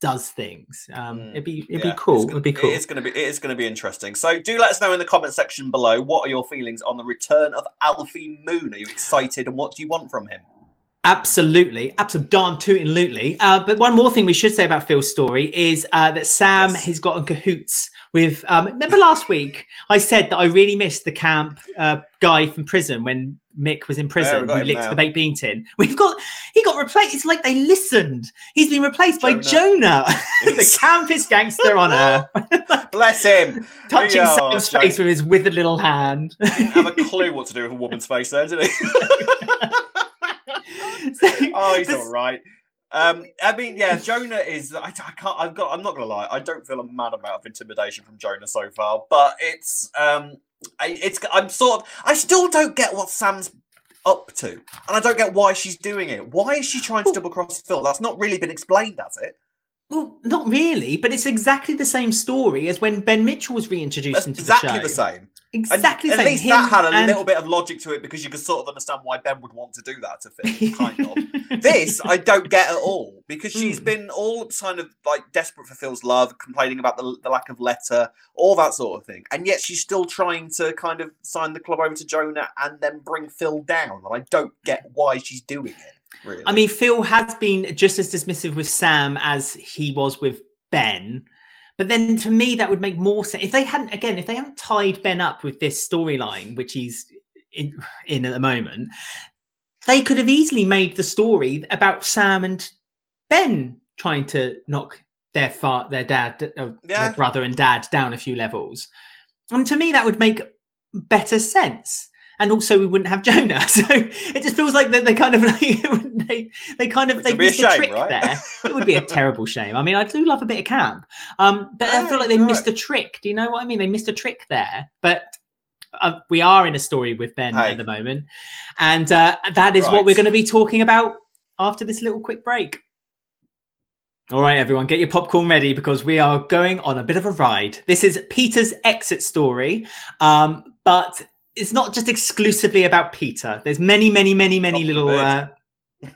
does things. Um, Mm, it'd be it'd yeah, be cool. It's, It'd be cool. It is going to be. It is going to be interesting. So do let us know in the comment section below. What are your feelings on the return of Alfie Moon? Are you excited, and what do you want from him? Absolutely, absolutely. Darn tootin' uh, but one more thing we should say about Phil's story is uh, that Sam Yes. has got in cahoots with. Um, remember last week I said that I really missed the camp uh, guy from prison when Mick was in prison got who licked now. the baked bean tin. We've got he got replaced. It's like they listened. He's been replaced by Jonah. Jonah, the campest gangster on earth, Bless him. touching Yeah, Sam's face with his withered little hand. Didn't have a clue what to do with a woman's face there, did he? So- oh, he's this- all right. Um, I mean, yeah, Jonah is. I, I can't. I've got. I'm not gonna lie. I don't feel a mad amount of intimidation from Jonah so far, but it's. Um, I, it's. I'm sort of. I still don't get what Sam's up to, and I don't get why she's doing it. Why is she trying to double cross Phil? That's not really been explained, has it? Well, not really, but it's exactly the same story as when Ben Mitchell was reintroduced That's into exactly the show. Exactly the same. And Exactly the At least Him that had a and- little bit of logic to it because you could sort of understand why Ben would want to do that to Phil, kind of. this I don't get at all because she's Mm. been all kind of like desperate for Phil's love, complaining about the, the lack of letter, all that sort of thing, and yet she's still trying to kind of sign the club over to Jonah and then bring Phil down. And I don't get why she's doing it. Really, I mean, Phil has been just as dismissive with Sam as he was with Ben. But then to me, that would make more sense if they hadn't, again, if they hadn't tied Ben up with this storyline, which he's in, in at the moment, they could have easily made the story about Sam and Ben trying to knock their far, their dad, uh, Yeah. their brother and dad down a few levels. And to me, that would make better sense. And also, we wouldn't have Jonah. So it just feels like that they kind of like they they kind of Which they would be a missed a shame, trick right? there. It would be a terrible shame. I mean, I do love a bit of camp, um, but I feel like they you're missed a trick. Do you know what I mean? They missed a trick there. But uh, we are in a story with Ben Hey. at the moment, and uh, that is what we're going to be talking about after this little quick break. All right, everyone, get your popcorn ready because we are going on a bit of a ride. This is Peter's exit story, um, but it's not just exclusively about Peter. There's many, many, many, many little uh,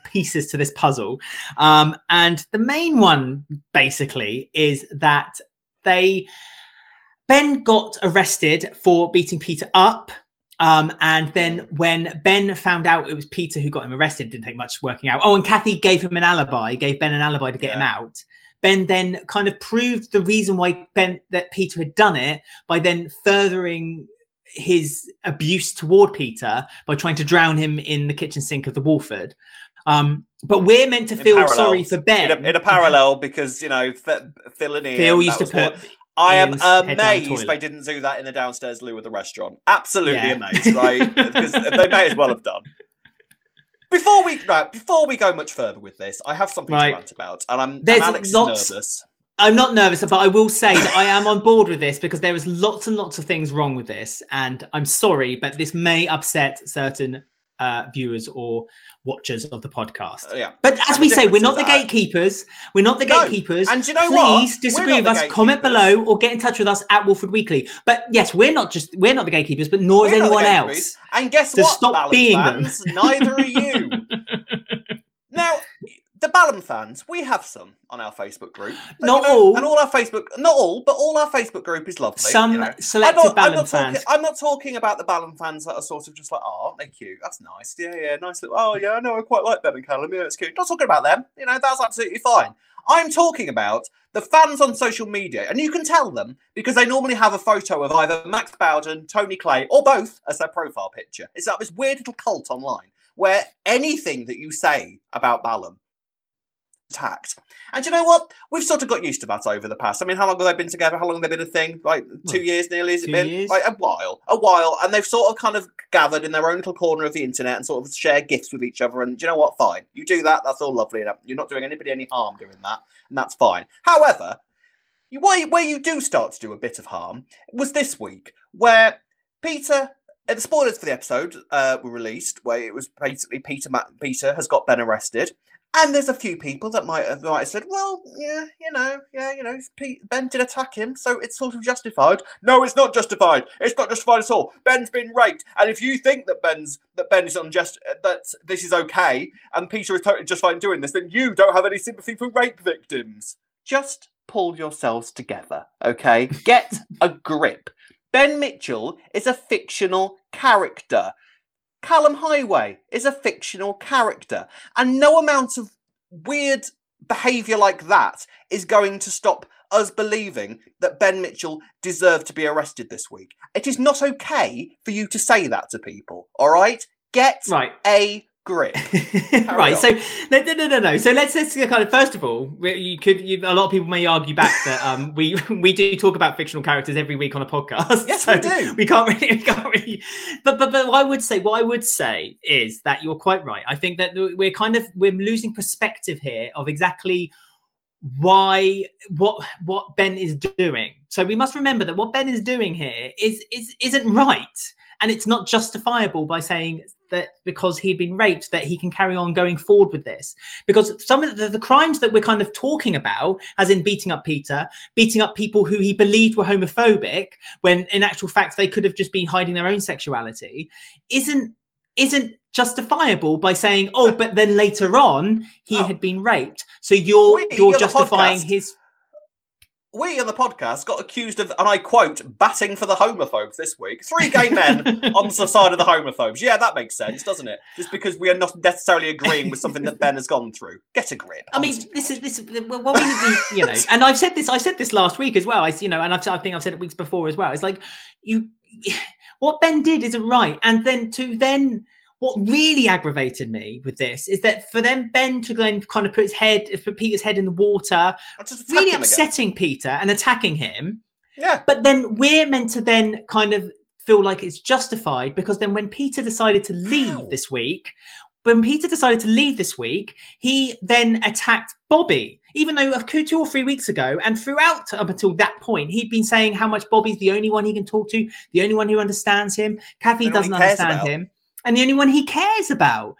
pieces to this puzzle, um, and the main one basically is that they Ben got arrested for beating Peter up. Um, and then when Ben found out it was Peter who got him arrested, didn't take much working out. Oh, and Kathy gave him an alibi, gave Ben an alibi to get him out. Ben then kind of proved the reason why Ben that Peter had done it by then furthering his abuse toward Peter by trying to drown him in the kitchen sink of the Walford. Um, but we're meant to In feel parallel. sorry for Ben. in a, in a parallel because you know Phil and Ian. Phil used to what- put I am down the amazed they didn't do that in the downstairs loo of the restaurant. Absolutely Yeah. amazed, right? because they may as well have done. Before we right, before we go much further with this, I have something Right. to rant about, and I'm and Alex is lots- nervous. I'm not nervous, but I will say that I am on board with this because there is lots and lots of things wrong with this, and I'm sorry, but this may upset certain uh, viewers or watchers of the podcast. Uh, yeah, But as And we say, we're not the gatekeepers. We're not the No, gatekeepers. and you know what? Please disagree with us. Comment below or get in touch with us at Walford Weekly. But yes, we're not just we're not the gatekeepers, but nor is We're the anyone else. And guess So what, stop being them. Neither are you. now, the Ballum fans, we have some on our Facebook group. But, Not you know, all. and all our Facebook, not all, but all our Facebook group is lovely. Some you know. I'm selected not, I'm, Ballum not fans. talking, I'm not talking about the Ballum fans that are sort of just like, oh, aren't they cute? That's nice. Yeah, yeah, nice little. Oh, yeah, I know. I quite like Ben and Callum. Yeah, it's cute. Not talking about them. You know, that's absolutely fine. I'm talking about the fans on social media, and you can tell them because they normally have a photo of either Max Bowden, Tony Clay, or both as their profile picture. It's like this weird little cult online where anything that you say about Ballum attacked. And you know what? We've sort of got used to that over the past. I mean, how long have they been together? How long have they been a thing? Like two Well, years nearly, has it been? years. Like a while. A while. And they've sort of kind of gathered in their own little corner of the internet and sort of share gifts with each other. And you know what? Fine. You do that, that's all lovely. enough. You're not doing anybody any harm doing that, and that's fine. However, where, where you do start to do a bit of harm was this week, where Peter. uh, The spoilers for the episode uh, were released, where it was basically Peter. Ma- Peter has got Ben arrested, and there's a few people that might have, might have said, "Well, yeah, you know, yeah, you know, Ben did attack him, so it's sort of justified." No, it's not justified. It's not justified at all. Ben's been raped, and if you think that Ben's that Ben is unjust, uh, that this is okay, and Peter is totally justified in doing this, then you don't have any sympathy for rape victims. Just pull yourselves together, okay? Get a grip. Ben Mitchell is a fictional character. Callum Highway is a fictional character. And no amount of weird behaviour like that is going to stop us believing that Ben Mitchell deserved to be arrested this week. It is not okay for you to say that to people, all right? Get Right. a grip. right. on. So no, no, no, no, no. So let's let's kind of first of all, you could. You, a lot of people may argue back that um we we do talk about fictional characters every week on a podcast. Yes, so we do. We can't really, we can't really. But but but what I would say, what I would say is that you're quite right. I think that we're kind of we're losing perspective here of exactly why what what Ben is doing. So we must remember that what Ben is doing here is is isn't right, and it's not justifiable by saying that because he'd been raped that he can carry on going forward with this. Because some of the, the crimes that we're kind of talking about, as in beating up Peter, beating up people who he believed were homophobic, when in actual fact they could have just been hiding their own sexuality, isn't isn't justifiable by saying, oh, but then later on he Oh. had been raped. So you're you're the justifying his We on the podcast got accused of, and I quote, batting for the homophobes this week. Three gay men on the side of the homophobes. Yeah, that makes sense, doesn't it? Just because we are not necessarily agreeing with something that Ben has gone through. Get a grip. I mean, this is this. is- Well, what we you know, and I've said this. I said this last week as well. I, you know, and I've, I think I've said it weeks before as well. It's like you, what Ben did isn't right, and then to then what really aggravated me with this is that for them Ben to then kind of put his head, put Peter's head in the water, really him again. upsetting Peter and attacking him. Yeah. But then we're meant to then kind of feel like it's justified because then when Peter decided to leave this week, when Peter decided to leave this week, he then attacked Bobby, even though of two or three weeks ago, and throughout up until that point, he'd been saying how much Bobby's the only one he can talk to, the only one who understands him. Kathy The only one he doesn't understand about. him, and the only one he cares about.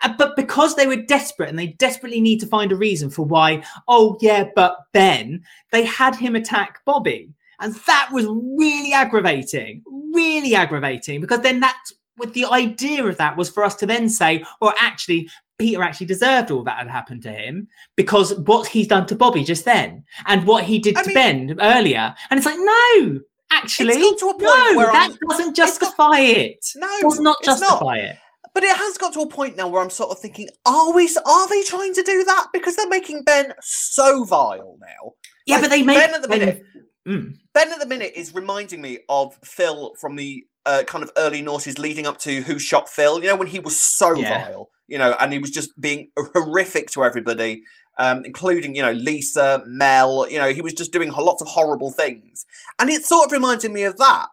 Uh, but because they were desperate and they desperately need to find a reason for why, oh, yeah, but Ben, they had him attack Bobby. And that was really aggravating, really aggravating, because then that's what the idea of that was for us to then say, well, actually, Peter actually deserved all that had happened to him because what he's done to Bobby just then and what he did I to mean- Ben earlier. And it's like, no, actually, got to a point no, that I'm- doesn't justify it. No, Does not it's not. justify it. But it has got to a point now where I'm sort of thinking, are we? Are they trying to do that because they're making Ben so vile now? Yeah, Like, but they make Ben at the minute. Mm. Ben at the minute is reminding me of Phil from the uh, kind of early noughties leading up to Who Shot Phil. You know, when he was so Yeah. vile, you know, and he was just being horrific to everybody, um, including, you know, Lisa, Mel. You know, he was just doing lots of horrible things. And it sort of reminded me of that.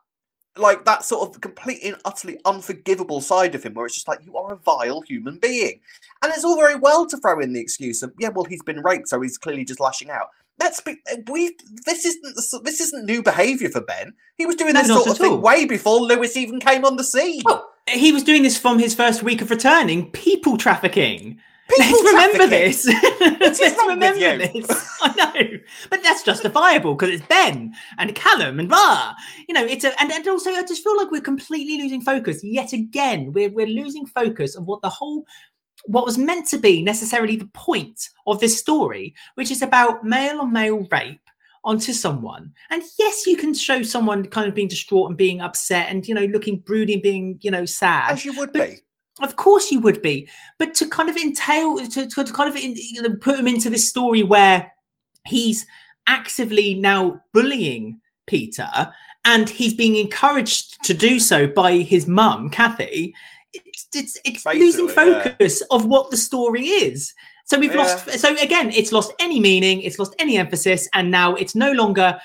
Like that sort of complete and utterly unforgivable side of him, where it's just like, you are a vile human being. And it's all very well to throw in the excuse of, yeah, well, he's been raped, so he's clearly just lashing out. Let's be we. This isn't this isn't new behaviour for Ben. He was doing No, this sort of at all. thing way before Lewis even came on the scene. Well, he was doing this from his first week of returning, people trafficking. People Let's remember this. is Let's remember this. I know, but that's justifiable because it's Ben and Callum and blah. You know, it's a and, and also I just feel like we're completely losing focus yet again. We're we're losing focus of what the whole what was meant to be necessarily the point of this story, which is about male on male rape onto someone. And yes, you can show someone kind of being distraught and being upset and you know looking broody and being you know sad. As you would but- be. Of course you would be, but to kind of entail to, to, to kind of in, you know, put him into this story where he's actively now bullying Peter and he's being encouraged to do so by his mum, Kathy. It's it's, it's losing Basically, yeah. focus of what the story is. So we've lost. So again, it's lost any meaning. It's lost any emphasis, and now it's no longer.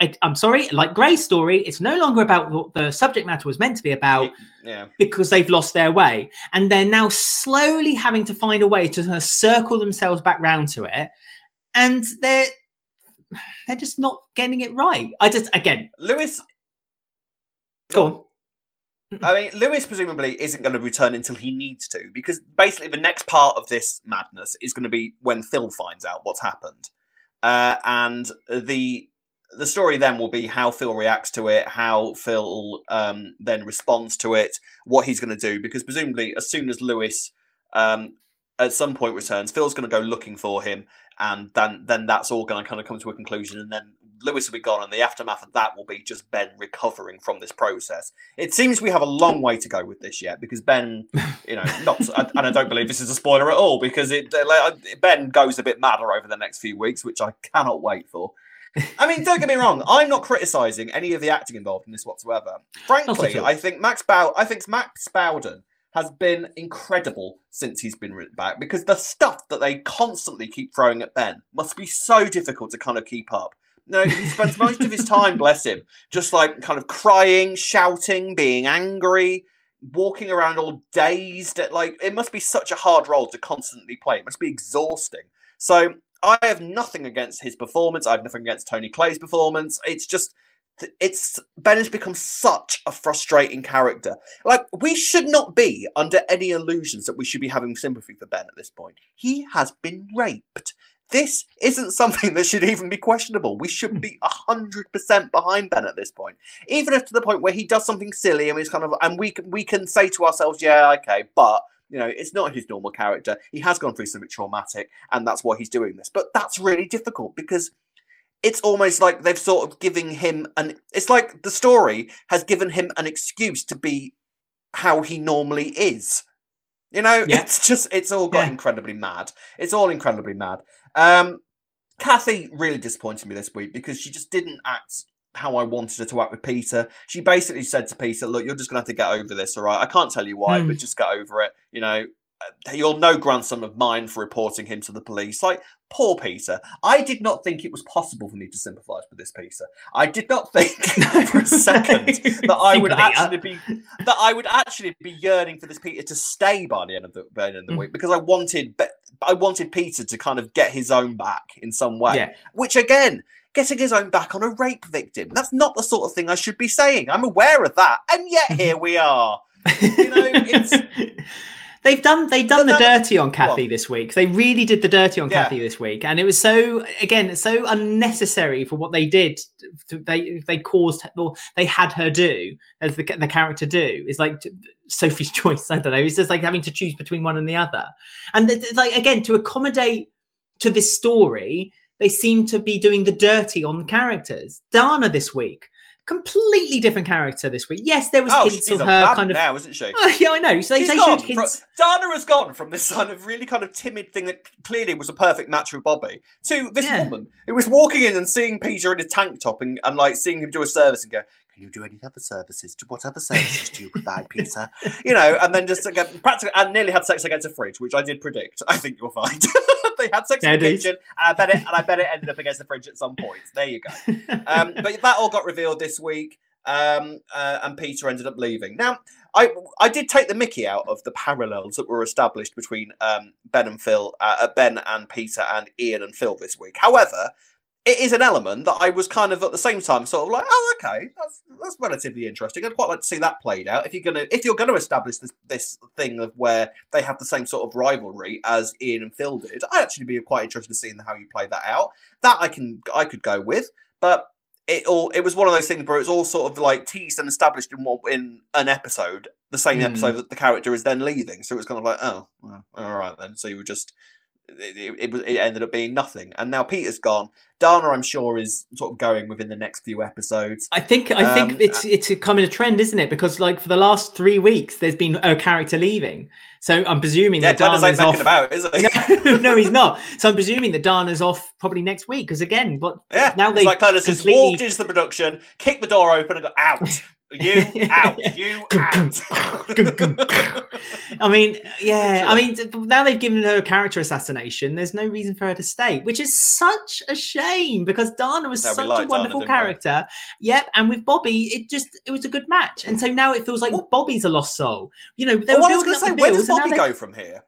I- I'm sorry, like Gray's story, it's no longer about what the subject matter was meant to be about Yeah. because they've lost their way and they're now slowly having to find a way to kind of circle themselves back round to it and they're they're just not getting it right. I just again, Lewis. go on. I mean, Lewis presumably isn't going to return until he needs to, because basically the next part of this madness is going to be when Phil finds out what's happened, uh, and the the story then will be how Phil reacts to it, how Phil um, then responds to it, what he's going to do, because presumably as soon as Lewis um, at some point returns, Phil's going to go looking for him, and then then that's all going to kind of come to a conclusion, and then Lewis will be gone, and the aftermath of that will be just Ben recovering from this process. It seems we have a long way to go with this yet, because Ben, you know, not and I don't believe this is a spoiler at all, because it Ben goes a bit madder over the next few weeks, which I cannot wait for. I mean, don't get me wrong. I'm not criticizing any of the acting involved in this whatsoever. Frankly, I think Max Bow, I think Max Bowden has been incredible since he's been back because the stuff that they constantly keep throwing at Ben must be so difficult to kind of keep up. No, he spends most of his time, bless him, just like kind of crying, shouting, being angry, walking around all dazed. At, like it must be such a hard role to constantly play. It must be exhausting. So I have nothing against his performance. I have nothing against Tony Clay's performance. It's just it's Ben has become such a frustrating character. Like we should not be under any illusions that we should be having sympathy for Ben at this point. He has been raped. This isn't something that should even be questionable. We should be hundred percent behind Ben at this point, even if to the point where he does something silly and he's kind of, and we we can say to ourselves, yeah, okay, but you know, it's not his normal character. He has gone through something traumatic, and that's why he's doing this. But that's really difficult because it's almost like they've sort of given him an. It's like the story has given him an excuse to be how he normally is. You know, yeah. it's just it's all got yeah. incredibly mad. It's all incredibly mad. Um, Kathy really disappointed me this week because she just didn't act how I wanted her to act with Peter. She basically said to Peter, "Look, you're just gonna have to get over this, all right? I can't tell you why, mm. but just get over it. You know, uh, you're no grandson of mine for reporting him to the police. Like, poor Peter. I did not think it was possible for me to sympathise with this Peter. I did not think for a second that I would actually be that I would actually be yearning for this Peter to stay by the end of the, the end of the mm. week because I wanted I wanted Peter to kind of get his own back in some way. Yeah. Which again, getting his own back on a rape victim. That's not the sort of thing I should be saying. I'm aware of that. And yet here we are. You know, it's They've done they've done the dirty on Kathy this week. They really did the dirty on yeah. Kathy this week, and it was so again so unnecessary for what they did. They they caused or they had her do as the the character do is like Sophie's choice. I don't know. It's just like having to choose between one and the other, and like again to accommodate to this story, they seem to be doing the dirty on the characters. Dana this week completely different character this week. Yes, there was oh, hints of her kind of now, isn't she? Oh, yeah, I know. So they, they showed hints. Dana has gone from this kind of really kind of timid thing that clearly was a perfect match with Bobby to this yeah. woman who was walking in and seeing Peter in a tank top and, and like seeing him do a service and go, "Can you do any other services? To what other services do you provide, Peter?" You know, and then just again, practically, and nearly had sex against a fridge, which I did predict. I think you'll find. they had sex in the kitchen, and I bet it, and I bet it ended up against the fridge at some point. There you go. Um, but that all got revealed this week, um, uh, and Peter ended up leaving. Now, I I did take the Mickey out of the parallels that were established between um, Ben and Phil, uh, uh Ben and Peter, and Ian and Phil this week. However, it is an element that I was kind of at the same time sort of like, oh, okay, that's that's relatively interesting. I'd quite like to see that played out. If you're gonna if you're gonna establish this this thing of where they have the same sort of rivalry as Ian and Phil did, I'd actually be quite interested to seeing how you play that out. That I can I could go with, but it all it was one of those things where it's all sort of like teased and established in what in an episode, the same mm. episode that the character is then leaving. So it was kind of like, oh, well, all right then. So you were just it, it, it, ended up being nothing. And now Peter's gone. Dana, I'm sure, is sort of going within the next few episodes. I think I um, think it's it's coming a trend, isn't it? Because like for the last three weeks, there's been a character leaving. So I'm presuming yeah, that Dana's Dana's off. about, isn't he? no, he's not. So I'm presuming that Dana's off probably next week. Because again, but yeah, now they like Dana's completely... walked into the production, kicked the door open, and got out. You out. You out. I mean, yeah. I mean, now they've given her a character assassination. There's no reason for her to stay, which is such a shame because Dana was no, such a wonderful Dana, character. Yep, and with Bobby, it just it was a good match, and so now it feels like well, Bobby's a lost soul. You know, they well, were building up say, Where does Bobby go from here?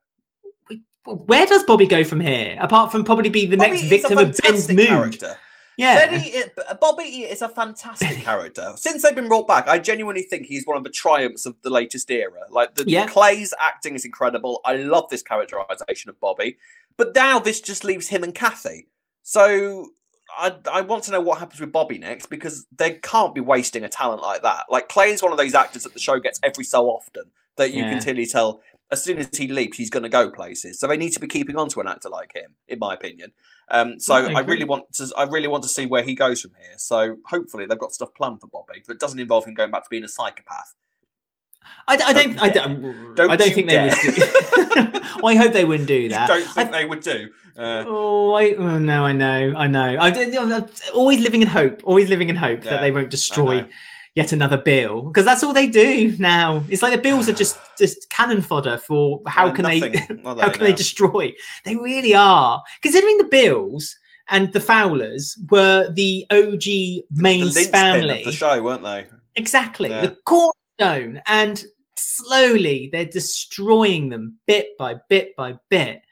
Where does Bobby go from here? Apart from probably be the Bobby next victim of Ben's mood. Character. Yeah. Benny, Bobby is a fantastic character. Since they've been brought back, I genuinely think he's one of the triumphs of the latest era. Like the Yeah. Clay's acting is incredible. I love this characterization of Bobby, but now this just leaves him and Kathy. So I, I want to know what happens with Bobby next because they can't be wasting a talent like that. Like Clay is one of those actors that the show gets every so often that you Yeah. can clearly tell as soon as he leaps, he's going to go places. So they need to be keeping on to an actor like him, in my opinion. Um, so I I, really want to. I really want to see where he goes from here. So hopefully they've got stuff planned for Bobby, but it doesn't involve him going back to being a psychopath. I, I don't. I don't. Don't I don't you think they would. Do, well, I hope they wouldn't do You that. don't I- think they would do? Uh, Oh, I, oh no, I know, I know. I, am always living in hope. Always living in hope that they won't destroy. Yet another Beale because that's all they do now. It's like the Beales are just just cannon fodder for how can they nothing, are how can they destroy? They really are. Considering the Beales and the Fowlers were the OG the main family, of the show, weren't they? exactly Yeah. the cornerstone, and slowly they're destroying them bit by bit by bit.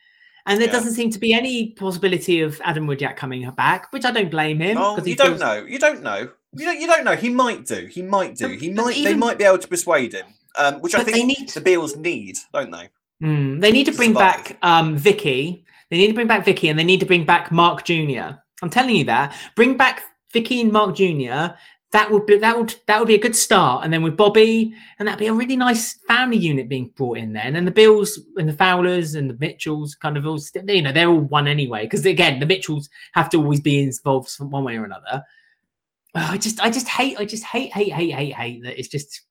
And there Yeah. doesn't seem to be any possibility of Adam Woodyatt coming back, which I don't blame him. Oh, 'cause he you don't know. You don't know. You don't. You don't know. He might do. He might do. He but might. they might be able to persuade him. Um, which I But they think need- the Beales need, don't they? Mm, they need to to bring survive. back um, Vicky. They need to bring back Vicky, and they need to bring back Mark Jr. I'm telling you that. Bring back Vicky and Mark Jr. That would be that would that would be a good start. And then with Bobby, and that'd be a really nice family unit being brought in then. And then the Beales and the Fowlers and the Mitchells kind of all you know they're all one anyway. Because again, the Mitchells have to always be involved one way or another. Oh, I just I just hate I just hate hate hate hate hate that it's just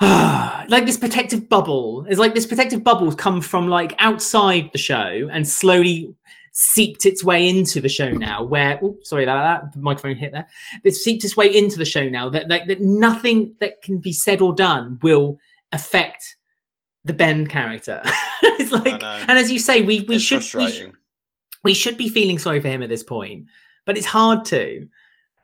like this protective bubble. It's like this protective bubble's come from like outside the show and slowly seeped its way into the show now where oh sorry about that the microphone hit there. It's seeped its way into the show now that, that that nothing that can be said or done will affect the ben character. It's like and as you say we we It's should we, we should be feeling sorry for him at this point but it's hard to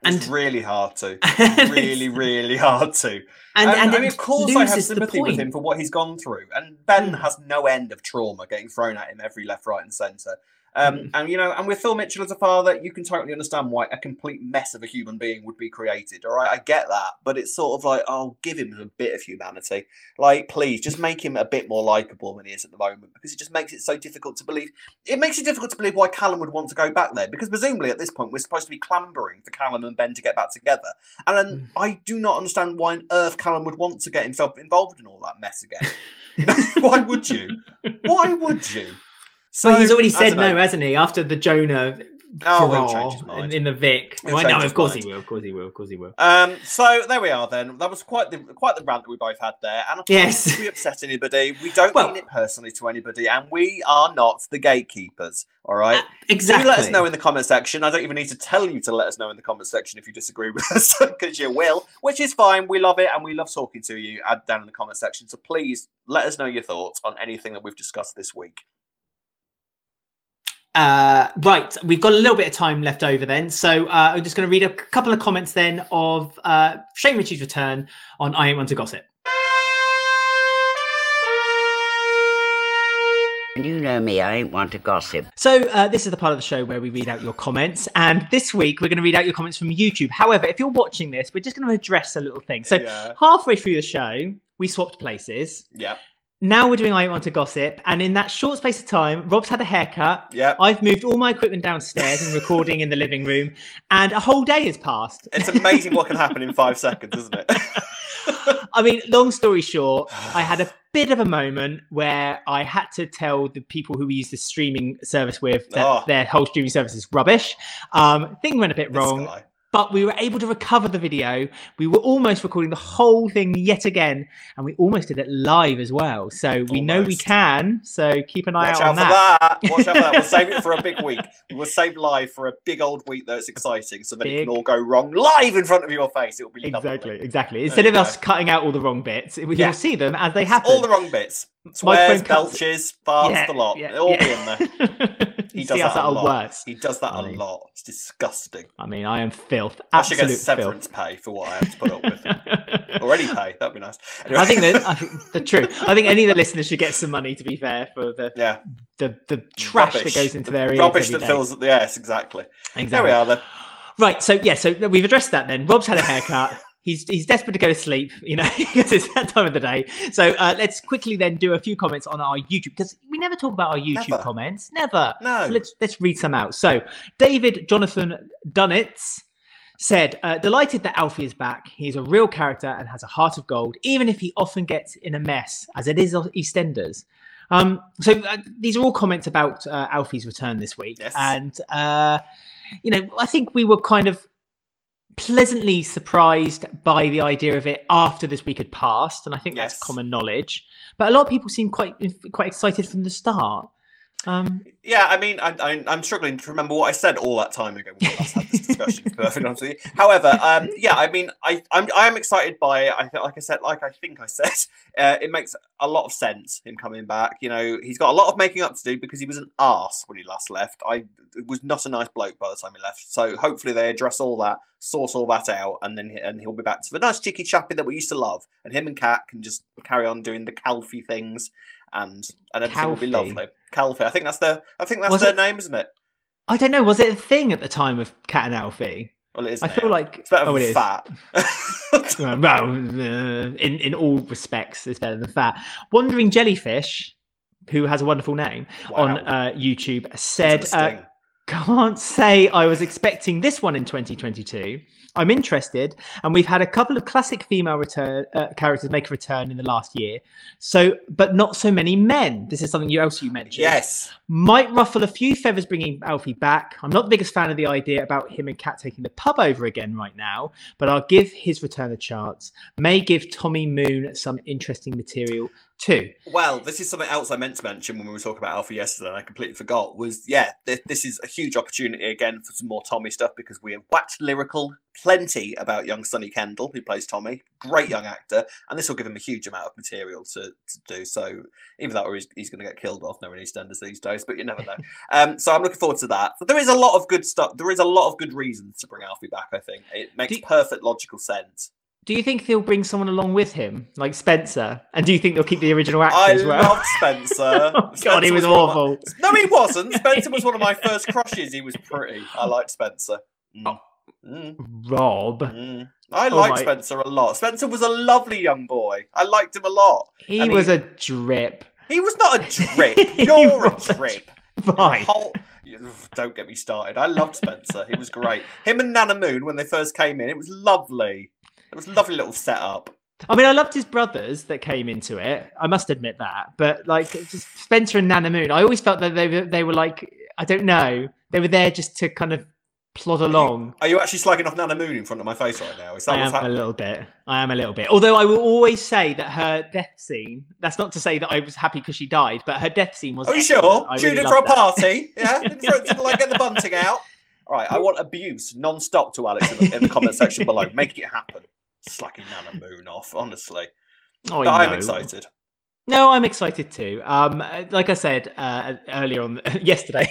It's and- really hard to. really, really hard to. and, and I mean, of course, I have sympathy with him for what he's gone through. And Ben Mm. has no end of trauma getting thrown at him every left, right, and centre. Um, Mm. And you know, and with Phil Mitchell as a father, you can totally understand why a complete mess of a human being would be created. All right, I get that, but it's sort of like, oh, give him a bit of humanity. Like, please, just make him a bit more likable than he is at the moment, because it just makes it so difficult to believe. It makes it difficult to believe why Callum would want to go back there, because presumably at this point we're supposed to be clambering for Callum and Ben to get back together. And then Mm. I do not understand why on earth Callum would want to get himself involved in all that mess again. why would you? Why would you? So he's already said no, hasn't he? After the Jonah Oh, he'll change his in, in the Vic. Well, no, of course mind. he will. Of course he will. Of course he will. Um, so there we are. Then that was quite the quite the rant that we both had there. And Yes. we upset anybody. We don't Well- mean it personally to anybody, and we are not the gatekeepers. All right. Exactly. Do let us know in the comment section. I don't even need to tell you to let us know in the comment section if you disagree with us, because you will, which is fine. We love it and we love talking to you. Add down in the comment section. So please let us know your thoughts on anything that we've discussed this week. Uh, right, we've got a little bit of time left over then, so uh, I'm just going to read a couple of comments then of uh, Shane Richie's return on I Ain't One to Gossip. You know me, I ain't one to gossip. So uh, this is the part of the show where we read out your comments, and this week we're going to read out your comments from YouTube. However, if you're watching this, we're just going to address a little thing. So yeah, halfway through the show, we swapped places. yeah, Now we're doing I Ain't One to Gossip, and in that short space of time, Rob's had a haircut. yeah. I've moved all my equipment downstairs and recording in the living room, and a whole day has passed. It's amazing what can happen in five seconds, isn't it? I mean, long story short, I had a bit of a moment where I had to tell the people who we use the streaming service with that Oh. their whole streaming service is rubbish. Um, thing went a bit This wrong, guy. But we were able to recover the video. We were almost recording the whole thing yet again, and we almost did it live as well. So we know we can. So keep an eye Watch out out on for that. that. Watch out for that. We'll save it for a big week. We'll save live for a big old week that's exciting so that it can all go wrong live in front of your face. It will be lovely. Exactly, exactly. Instead of us cutting out all the wrong bits, you'll Yeah. see them as they happen. All the wrong bits. Swears, belches, farts, a lot. Yeah, It'll all be in there. He does us that a lot. He does that Funny. a lot. It's disgusting. I mean, I am filth. I should get severance filth. pay for what I have to put up with. or any pay. That'd be nice. Anyway. I think that I think the truth. I think any of the listeners should get some money. To be fair, for the yeah, the, the trash rubbish. that goes into The their ears. rubbish that day. fills. Yes, exactly. Exactly. There we are. Then. Right. So yeah. So we've addressed that. Then Rob's had a haircut. He's he's desperate to go to sleep. You know, because it's that time of the day. So uh, let's quickly then do a few comments on our YouTube because we never talk about our YouTube Never. comments. Never. No. So let's let's read some out. So David Jonathan Dunnitz said, uh, "Delighted that Alfie is back. He's a real character and has a heart of gold, even if he often gets in a mess, as it is EastEnders." Um, so uh, these are all comments about uh, Alfie's return this week, Yes. and uh, you know, I think we were kind of pleasantly surprised by the idea of it after this week had passed, and I think Yes. that's common knowledge. But a lot of people seem quite quite excited from the start. Um, Yeah, I mean, I, I'm struggling to remember what I said all that time ago we last had this discussion. to be perfectly honest. However, um, yeah, I mean, I, I'm, I am excited by it. I feel like I said, like I think I said, uh, it makes a lot of sense him coming back. You know, he's got a lot of making up to do because he was an ass when he last left. I was not a nice bloke by the time he left. So hopefully they address all that, sort all that out, and then he- and he'll be back to the nice cheeky chappy that we used to love. And him and Kat can just carry on doing the Calfee things, and and everything will be lovely. Calfee, I think that's their, I think that's Was their it- name, isn't it? I don't know. Was it a thing at the time of Kat and Alfie? Well, it is. I now. feel like it's better oh, it than is. fat. Well, uh, in in all respects, it's better than fat. Wandering jellyfish, who has a wonderful name on uh, YouTube, said, uh. "Can't say I was expecting this one in 2022. I'm interested, and we've had a couple of classic female return uh, characters make a return in the last year. So, but not so many men. This is something else you mentioned. yes. might ruffle a few feathers bringing Alfie back. I'm not the biggest fan of the idea about him and Kat taking the pub over again right now, but I'll give his return a chance. May give Tommy Moon some interesting material too. Well, this is something else I meant to mention when we were talking about Alfie yesterday, and I completely forgot. Was yeah, th- this is a huge opportunity again for some more Tommy stuff because we have waxed lyrical plenty about young Sonny Kendall, who plays Tommy, great young actor, and this will give him a huge amount of material to, to do. So even that, or he's, he's going to get killed off knowing EastEnders these days, but you never know. um, so I'm looking forward to that. But there is a lot of good stuff. There is a lot of good reasons to bring Alfie back. I think it makes Do- perfect logical sense. Do you think they'll bring someone along with him, like Spencer? And do you think they'll keep the original actor I as well? loved Spencer. Oh, God, Spencer he was one of my- awful. No, he wasn't. Spencer was one of my first crushes. He was pretty. I liked Spencer. Mm. Oh. Mm, Rob, mm. I Oh liked my- Spencer a lot. Spencer was a lovely young boy. I liked him a lot. he and was he- a drip. He was not a drip. You're a drip. Fine. Whole- Don't get me started. I loved Spencer. He was great. Him and Nana Moon when they first came in, it was lovely. It was a lovely little setup. I mean, I loved his brothers that came into it. I must admit that. But like Spencer and Nana Moon, I always felt that they were they were like I don't know, they were there just to kind of plod along. Are you actually slagging off Nana Moon in front of my face right now? Is that I am a little bit. I am a little bit. Although I will always say that her death scene. That's not to say that I was happy because she died, but her death scene was. Are you excellent. sure? I really in for a that. party? Yeah? Didn't, throw- didn't like get the bunting out? All right, I want abuse non-stop to Alex in the, in the comment section below. Make it happen. Slacking Nana Moon off, honestly. Oh, But I'm excited. No, I'm excited too. Um, like I said uh, earlier on yesterday,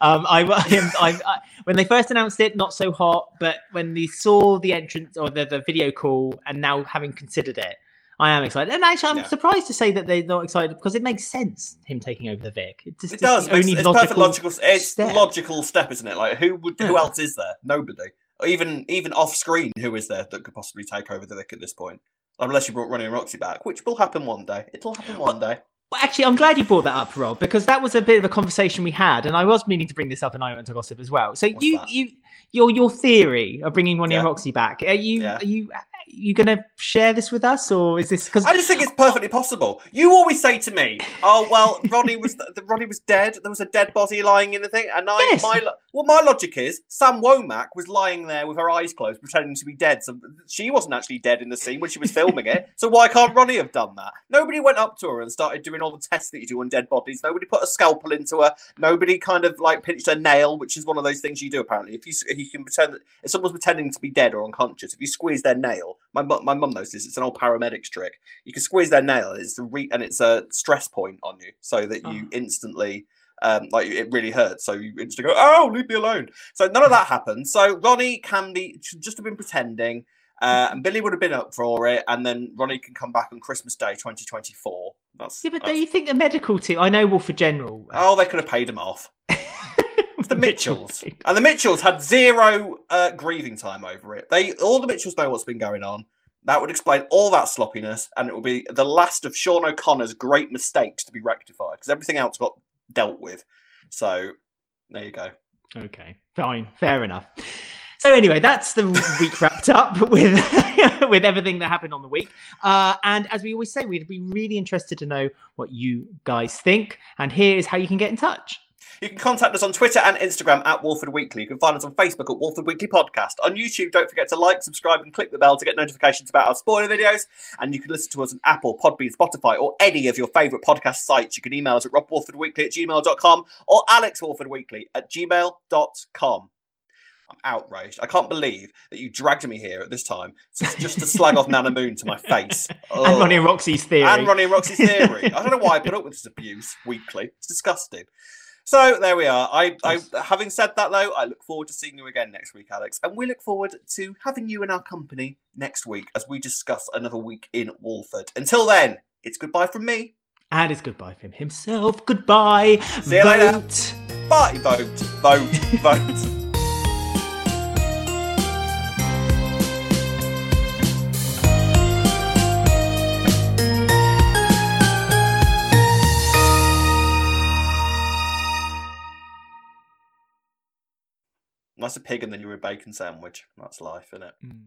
um, I, I, am- I, I when they first announced it, not so hot, but when we saw the entrance or the, the video call, and now having considered it, I am excited. And actually, I'm Yeah. surprised to say that they're not excited because it makes sense him taking over the Vic. It, just, It does. It's, only it's logical perfect logical. It's step. logical step, isn't it? Like who would? Who else is there? Nobody. Even even off screen, who is there that could possibly take over the Vic at this point? Unless you brought Ronnie and Roxy back, which will happen one day. It'll happen one day. Well, actually, I'm glad you brought that up, Rob, because that was a bit of a conversation we had, and I was meaning to bring this up in I Ain't One to Gossip as well. So What's you, that? you, your your theory of bringing Ronnie and Roxy back, are you, Yeah. are you, you going to share this with us, or is this because I just think it's perfectly possible. You always say to me, "Oh well, Ronnie was the, Ronnie was dead. There was a dead body lying in the thing." And I, Yes. my well, my logic is Sam Womack was lying there with her eyes closed, pretending to be dead. So she wasn't actually dead in the scene when she was filming it. So why can't Ronnie have done that? Nobody went up to her and started doing all the tests that you do on dead bodies. Nobody put a scalpel into her. Nobody kind of like pinched her nail, which is one of those things you do apparently. If you if you can pretend that if someone's pretending to be dead or unconscious, if you squeeze their nail, my my mum knows this. It's an old paramedics trick. You can squeeze their nail, and it's a re- and it's a stress point on you, so that you Oh. instantly Um, like it really hurts. So you instantly go, "Oh, leave me alone." So none of that happened. So Ronnie can be should just have been pretending, uh, and Billy would have been up for it, and then Ronnie can come back on Christmas Day, 2024. That's Yeah, but do you think the medical team? I know Walford General. uh, oh, they could have paid him off. The Mitchells, and the Mitchells had zero uh, grieving time over it. They all the Mitchells know what's been going on. That would explain all that sloppiness, and it will be the last of Sean O'Connor's great mistakes to be rectified because everything else got dealt with. So there you go. Okay, fine, fair enough. So anyway, that's the week wrapped up with with everything that happened on the week. Uh, and as we always say, we'd be really interested to know what you guys think. And here is how you can get in touch. You can contact us on Twitter and Instagram at Walford Weekly. You can find us on Facebook at Walford Weekly Podcast. On YouTube, don't forget to like, subscribe, and click the bell to get notifications about our spoiler videos. And you can listen to us on Apple, Podbean, Spotify, or any of your favourite podcast sites. You can email us at robwalfordweekly at gmail.com or alexwalfordweekly at gmail.com. I'm outraged. I can't believe that you dragged me here at this time just just to slag off Nana Moon to my face. And Ronnie and Roxy's theory. And Ronnie and Roxy's theory. I don't know why I put up with this abuse weekly. It's disgusting. So there we are. I, I, having said that though, I look forward to seeing you again next week, Alex, and we look forward to having you in our company next week as we discuss another week in Walford. Until then, it's goodbye from me. And it's goodbye from himself. Goodbye. See you later. Vote. Bye. Vote. Vote. Vote. Nice a pig and then you're a bacon sandwich. That's life, isn't it? Mm.